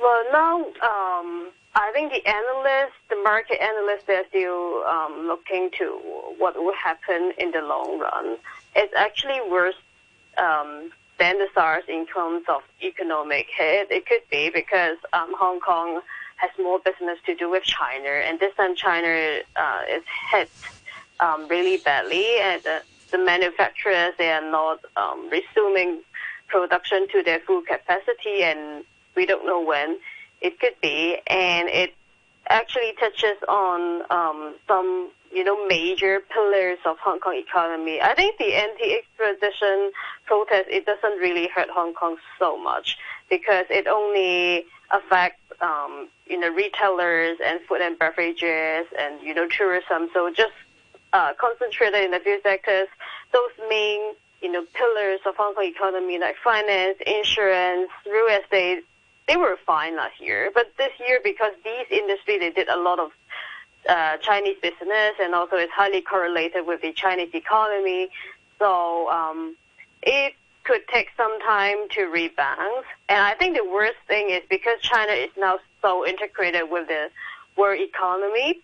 Well, now um, I think the analysts, the market analysts, they're still um, looking to what will happen in the long run. It's actually worse um, than the SARS in terms of economic hit. It could be because um, Hong Kong has more business to do with China, and this time China uh, is hit um, really badly, and uh, the manufacturers they are not um, resuming production to their full capacity, and we don't know when it could be. And it actually touches on um, some, you know, major pillars of Hong Kong economy. I think the anti-extradition protest it doesn't really hurt Hong Kong so much because it only affects, um, you know, retailers and food and beverages and you know tourism. So just uh, concentrated in a few sectors. Those main you know, pillars of Hong Kong economy like finance, insurance, real estate, they were fine last year. But this year, because these industries, they did a lot of uh, Chinese business and also it's highly correlated with the Chinese economy. So um, it could take some time to rebound. And I think the worst thing is because China is now so integrated with the world economy,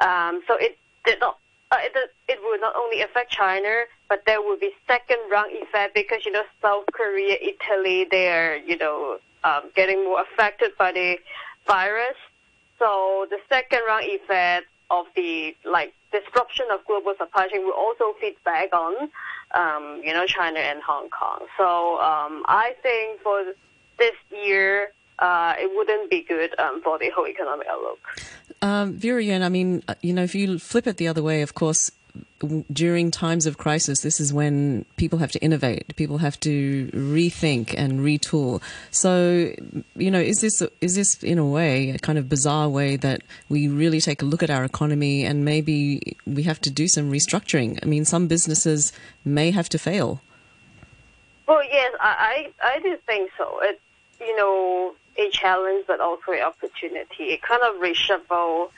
um, so it did not it, it will not only affect China, but there will be second round effect because you know South Korea, Italy, they are you know um, getting more affected by the virus. So the second round effect of the like disruption of global supply chain will also feed back on um, you know China and Hong Kong. So um, I think for this year uh, it wouldn't be good um, for the whole economic outlook. Um, Vera Yuen, I mean, uh, you know, if you flip it the other way, of course, during times of crisis, this is when people have to innovate, people have to rethink and retool. So, you know, is this is this in a way a kind of bizarre way that we really take a look at our economy and maybe we have to do some restructuring? I mean, some businesses may have to fail. Well, yes, I I, I do think so. It, you know, a challenge, but also an opportunity. It kind of reshuffle,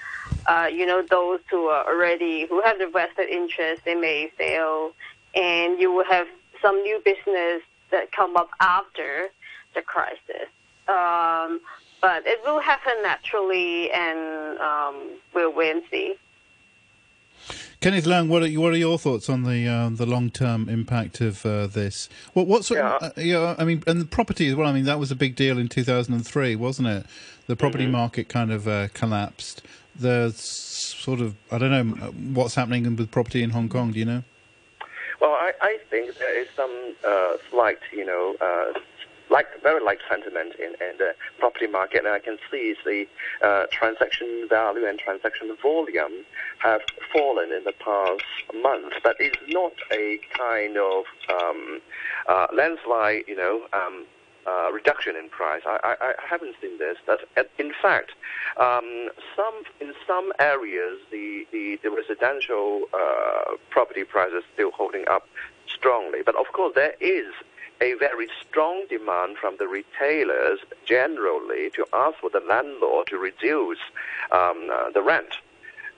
uh, you know, those who are already who have the vested interest. They may fail, and you will have some new business that come up after the crisis. Um, but it will happen naturally, and um, we'll wait and see. Kenneth Leung, what are, what are your thoughts on the uh, the long term impact of uh, this? What what sort? Yeah. Of, uh, yeah, I mean, and the property as well. I mean, that was a big deal in two thousand and three, wasn't it? The property Mm-hmm. market kind of uh, collapsed. The sort of I don't know what's happening with property in Hong Kong. Do you know? Well, I, I think there is some uh, slight, you know, uh, like very light sentiment in, in the property market, and I can see the uh, transaction value and transaction volume have fallen in the past month, but it's not a kind of um, uh, landslide, you know. Um, uh, reduction in price. I, I, I haven't seen this. But uh, in fact, um, some in some areas, the, the, the residential uh, property prices still holding up strongly. But of course, there is a very strong demand from the retailers generally to ask for the landlord to reduce um, uh, the rent.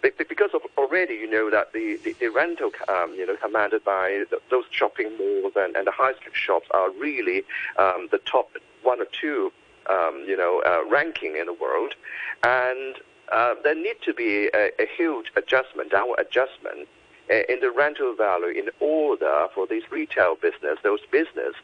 Be- be- Because of already, you know that the, the, the rental, um, you know, commanded by th those shopping malls and, and the high street shops are really um, the top one or two, um, you know, uh, ranking in the world, and uh, there need to be a, a huge adjustment, downward adjustment uh, in the rental value in order for these retail business, those business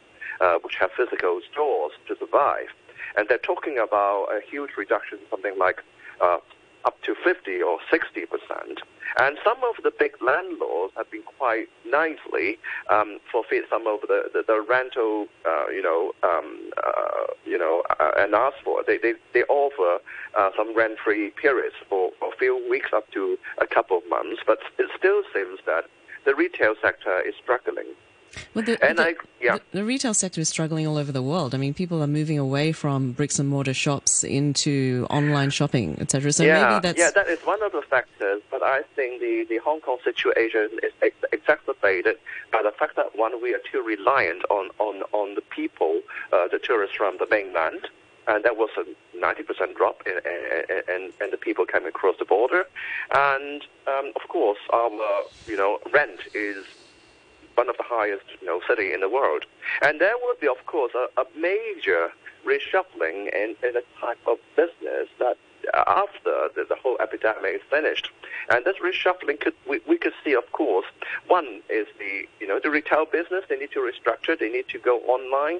uh, which have physical stores to survive. And they're talking about a huge reduction, something like uh, up to 50 or 60 percent. And some of the big landlords have been quite nicely um, forfeit some of the, the, the rental, uh, you know, um, uh, you know, uh, and ask for. They, they, they offer uh, some rent-free periods for, for a few weeks up to a couple of months, but it still seems that the retail sector is struggling. Well, the, And the, I- yeah. the, the retail sector is struggling all over the world. I mean, people are moving away from bricks and mortar shops into online shopping, etc. So yeah, maybe that's yeah, that is one of the factors. But I think the, the Hong Kong situation is ex- exacerbated by the fact that one, we are too reliant on on, on the people, uh, the tourists from the mainland, and that was a 90% drop in, in, in, the people coming across the border, and um, of course our you know rent is one of the highest you know, city in the world. And there would be, of course, a, a major reshuffling in, in the type of business that after the, the whole epidemic is finished. And this reshuffling could we, we could see, of course, one is the you know the retail business. They need to restructure. They need to go online.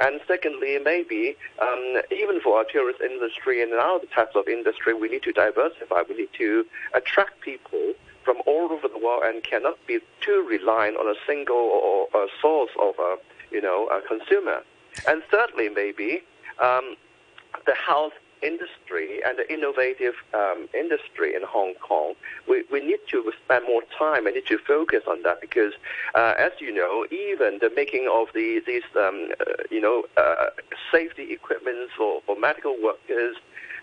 And secondly, maybe um, even for our tourist industry and other types of industry, we need to diversify. We need to attract people from all over the world and cannot be too reliant on a single or, or source of a you know a consumer. And thirdly, maybe um, the health industry and the innovative um, industry in Hong Kong, we, we need to spend more time and need to focus on that because, uh, as you know, even the making of the, these, um, uh, you know, uh, safety equipment for, for medical workers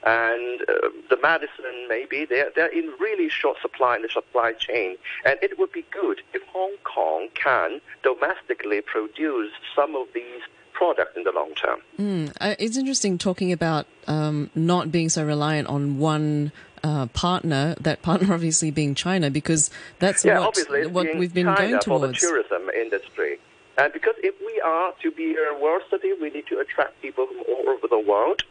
and uh, the medicine maybe they're, they're in really short supply in the supply chain and it would be good if Hong Kong can domestically produce some of these products in the long term. Mm, uh, it's interesting talking about um, not being so reliant on one uh, partner. That partner obviously being China, because that's yeah, what obviously what we've been China going for the towards. tourism industry. And because if we are to be a world city, we need to attract people from all over the world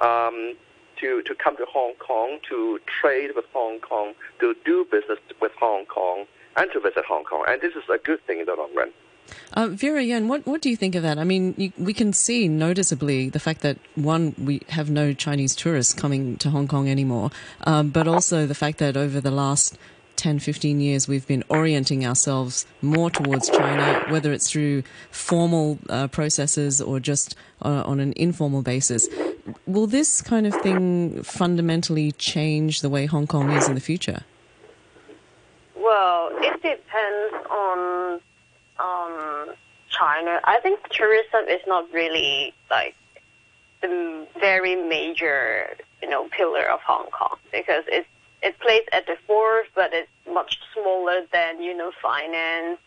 um, to, to come to Hong Kong, to trade with Hong Kong, to do business with Hong Kong, and to visit Hong Kong. And this is a good thing in the long run. Uh, Vera Yuen, what what do you think of that? I mean, you, we can see noticeably the fact that one, we have no Chinese tourists coming to Hong Kong anymore, um, but also the fact that over the last 10, 15 years, we've been orienting ourselves more towards China, whether it's through formal uh, processes or just uh, on an informal basis. Will this kind of thing fundamentally change the way Hong Kong is in the future? Well, it depends on um, China. I think tourism is not really like the very major, you know, pillar of Hong Kong because it it plays at the fourth, but it's much smaller than you know finance,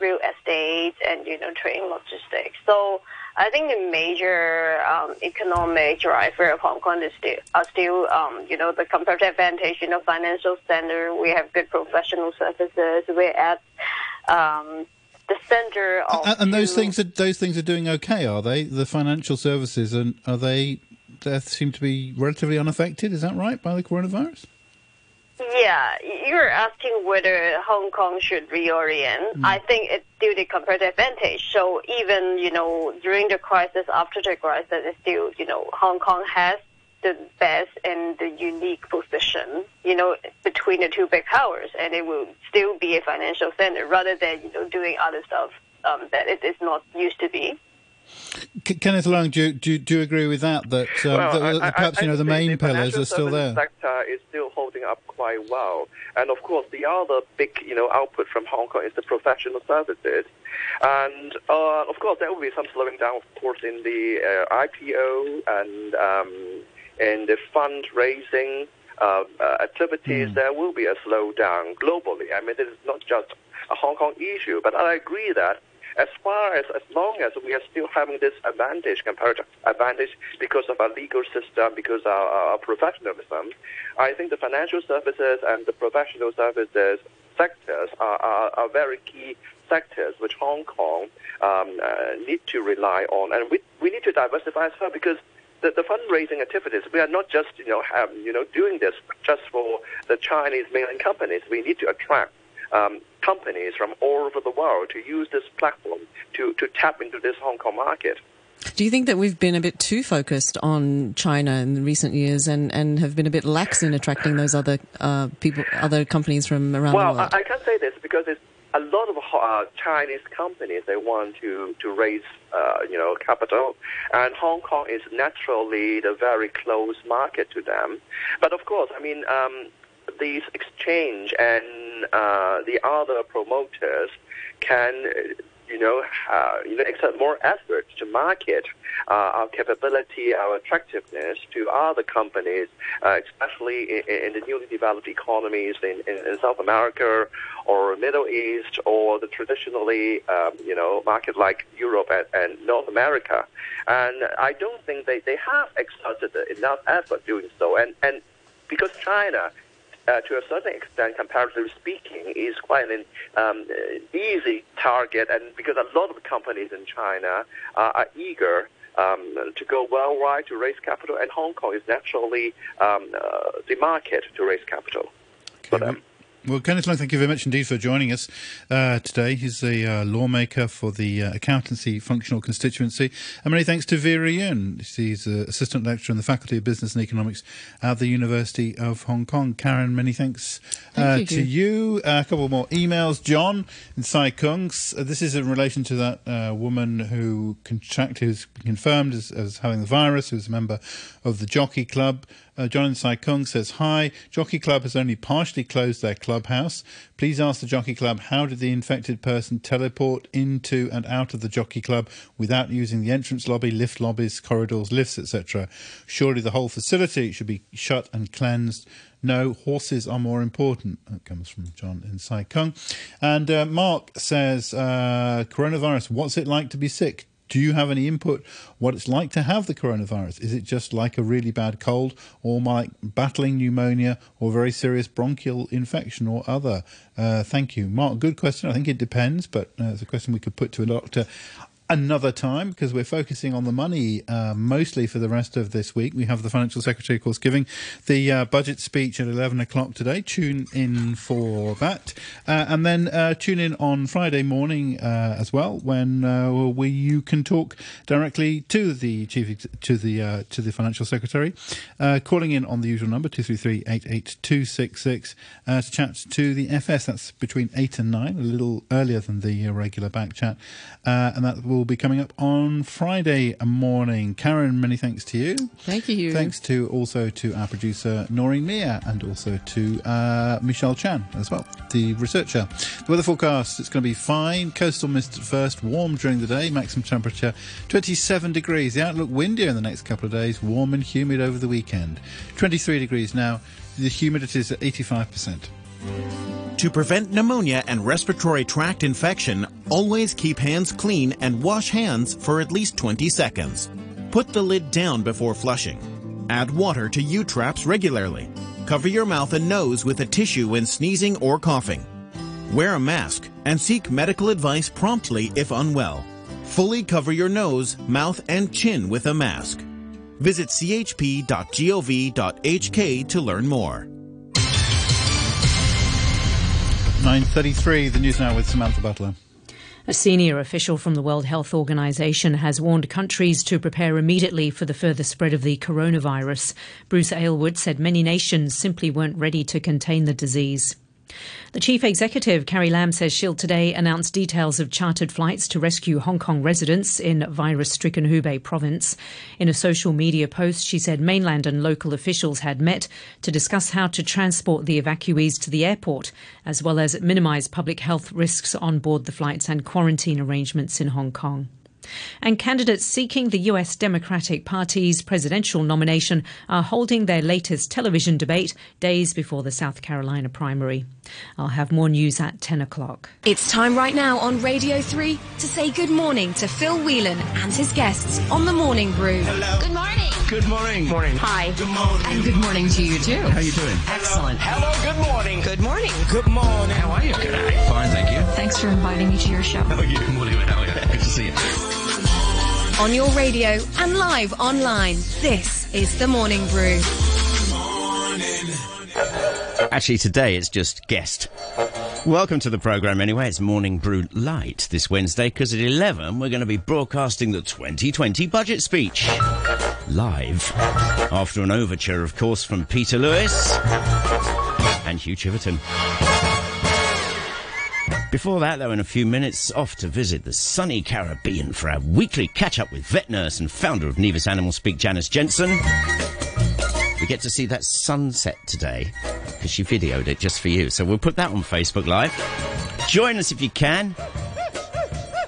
real estate and you know train logistics. So I think the major um, economic driver of Hong Kong is still are still um, you know the comparative advantage. You know, financial center. We have good professional services. We're at um, the center of and, and those things are those things are doing okay, are they? The financial services and are they? They seem to be relatively unaffected. Is that right by the coronavirus? Yeah, you're asking whether Hong Kong should reorient. Mm. I think it's still the comparative advantage. So even, you know, during the crisis, after the crisis, it's still, you know, Hong Kong has the best and the unique position, you know, between the two big powers, and it will still be a financial center rather than, you know, doing other stuff um, that it is not used to be. Kenneth Leung, do you, do, do you agree with that? That, um, well, that, that perhaps I, I, you know the main the pillars are still there. The sector is still holding up quite well, and of course the other big you know output from Hong Kong is the professional services, and uh, of course there will be some slowing down, of course, in the uh, IPO and um, in the fundraising uh, uh, activities. Mm. There will be a slowdown globally. I mean, this is not just a Hong Kong issue, but I agree that as far as as long as we are still having this advantage, comparative advantage, because of our legal system, because of our, our professionalism, I think the financial services and the professional services sectors are, are, are very key sectors which Hong Kong um, uh, need to rely on, and we we need to diversify as well because. The, the fundraising activities, we are not just you know have, you know doing this just for the Chinese mainland companies. We need to attract um, companies from all over the world to use this platform to, to tap into this Hong Kong market. Do you think that we've been a bit too focused on China in recent years and, and have been a bit lax in attracting those other uh, people, other companies from around well, the world? Well, I, I can say this because it's a lot of uh, Chinese companies they want to to raise uh, you know capital, and Hong Kong is naturally the very close market to them. But of course, I mean. Um, these exchange and uh, the other promoters can, you know, uh, you know, exert more effort to market uh, our capability, our attractiveness to other companies, uh, especially in, in, the newly developed economies in, in, in, South America or Middle East or the traditionally, um, you know, market like Europe and, and, North America. And I don't think they, they have exerted enough effort doing so. And, and because China uh, to a certain extent, comparatively speaking, is quite an um, easy target, and because a lot of companies in China uh, are eager um, to go worldwide to raise capital, and Hong Kong is naturally um, uh, the market to raise capital okay. for them. Well, Kenneth Leung, thank you very much indeed for joining us uh, today. He's a uh, lawmaker for the uh, Accountancy Functional Constituency. And many thanks to Vera Yuen. She's an Assistant Lecturer in the Faculty of Business and Economics at the University of Hong Kong. Karen, many thanks thank uh, to you. Uh, a couple more emails. John in Sai Kung. this is in relation to that woman who contracted, who's confirmed as, as having the virus, who's a member of the Jockey Club. Uh, Sai Kung says, Hi, Jockey Club has only partially closed their clubhouse. Please ask the Jockey Club how did the infected person teleport into and out of the Jockey Club without using the entrance lobby, lift lobbies, corridors, lifts, etc. Surely the whole facility should be shut and cleansed. No, horses are more important. That comes from John in Sai Kung. And uh, Mark says, uh, Coronavirus, what's it like to be sick? Do you have any input what it's like to have the coronavirus? Is it just like a really bad cold or like battling pneumonia or very serious bronchial infection or other? Uh, thank you. Mark, good question. I think it depends, but uh, it's a question we could put to a doctor another time because we're focusing on the money uh, mostly for the rest of this week. We have the Financial Secretary, of course, giving the uh, budget speech at 11 o'clock today. Tune in for that. Uh, and then uh, tune in on Friday morning uh, as well when uh, we, you can talk directly to the chief to the to the Financial Secretary, calling in on the usual number 233 88266 to chat to the FS. That's between 8 and 9, a little earlier than the regular Backchat. and that will will be coming up on Friday morning. Karen, many thanks to you. Thank you. Thanks to also to our producer Noreen Mia and also to uh, Michelle Chan as well, the researcher. The weather forecast: it's going to be fine. Coastal mist at first, warm during the day. Maximum temperature 27 degrees. The outlook windier in the next couple of days. Warm and humid over the weekend. 23 degrees now. The humidity is at 85 percent. To prevent pneumonia and respiratory tract infection, always keep hands clean and wash hands for at least 20 seconds. Put the lid down before flushing. Add water to U-traps regularly. Cover your mouth and nose with a tissue when sneezing or coughing. Wear a mask and seek medical advice promptly if unwell. Fully cover your nose, mouth, and chin with a mask. Visit chp.gov.hk to learn more. 9.33, the news now with Samantha Butler. A senior official from the World Health Organization has warned countries to prepare immediately for the further spread of the coronavirus. Bruce Aylward said many nations simply weren't ready to contain the disease. The chief executive, Carrie Lam, says she'll today announce details of chartered flights to rescue Hong Kong residents in virus stricken Hubei province. In a social media post, she said mainland and local officials had met to discuss how to transport the evacuees to the airport, as well as minimise public health risks on board the flights and quarantine arrangements in Hong Kong. And candidates seeking the US Democratic Party's presidential nomination are holding their latest television debate days before the South Carolina primary. I'll have more news at 10 o'clock. It's time right now on Radio 3 to say good morning to Phil Whelan and his guests on the Morning Brew. Hello. Good morning. Good morning. Morning. Hi. Good morning. And good morning to you too. How are you doing? Excellent. Hello. Good morning. Good morning. Good morning. How are you? Good. Fine, thank you. Thanks for inviting me to your show. How are you? Good morning. How are you? Good to see you. On your radio and live online, this is the Morning Brew. Actually, today it's just guest. Welcome to the programme anyway. It's Morning Brew Light this Wednesday because at 11 we're going to be broadcasting the 2020 budget speech. Live. After an overture, of course, from Peter Lewis and Hugh Chiverton. Before that, though, in a few minutes, off to visit the sunny Caribbean for our weekly catch up with vet nurse and founder of Nevis Animal Speak, Janice Jensen. We get to see that sunset today because she videoed it just for you. So we'll put that on Facebook Live. Join us if you can.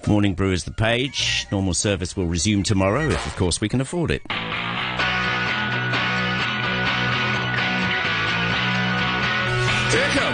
Morning Brew is the page. Normal service will resume tomorrow if, of course, we can afford it. Comes.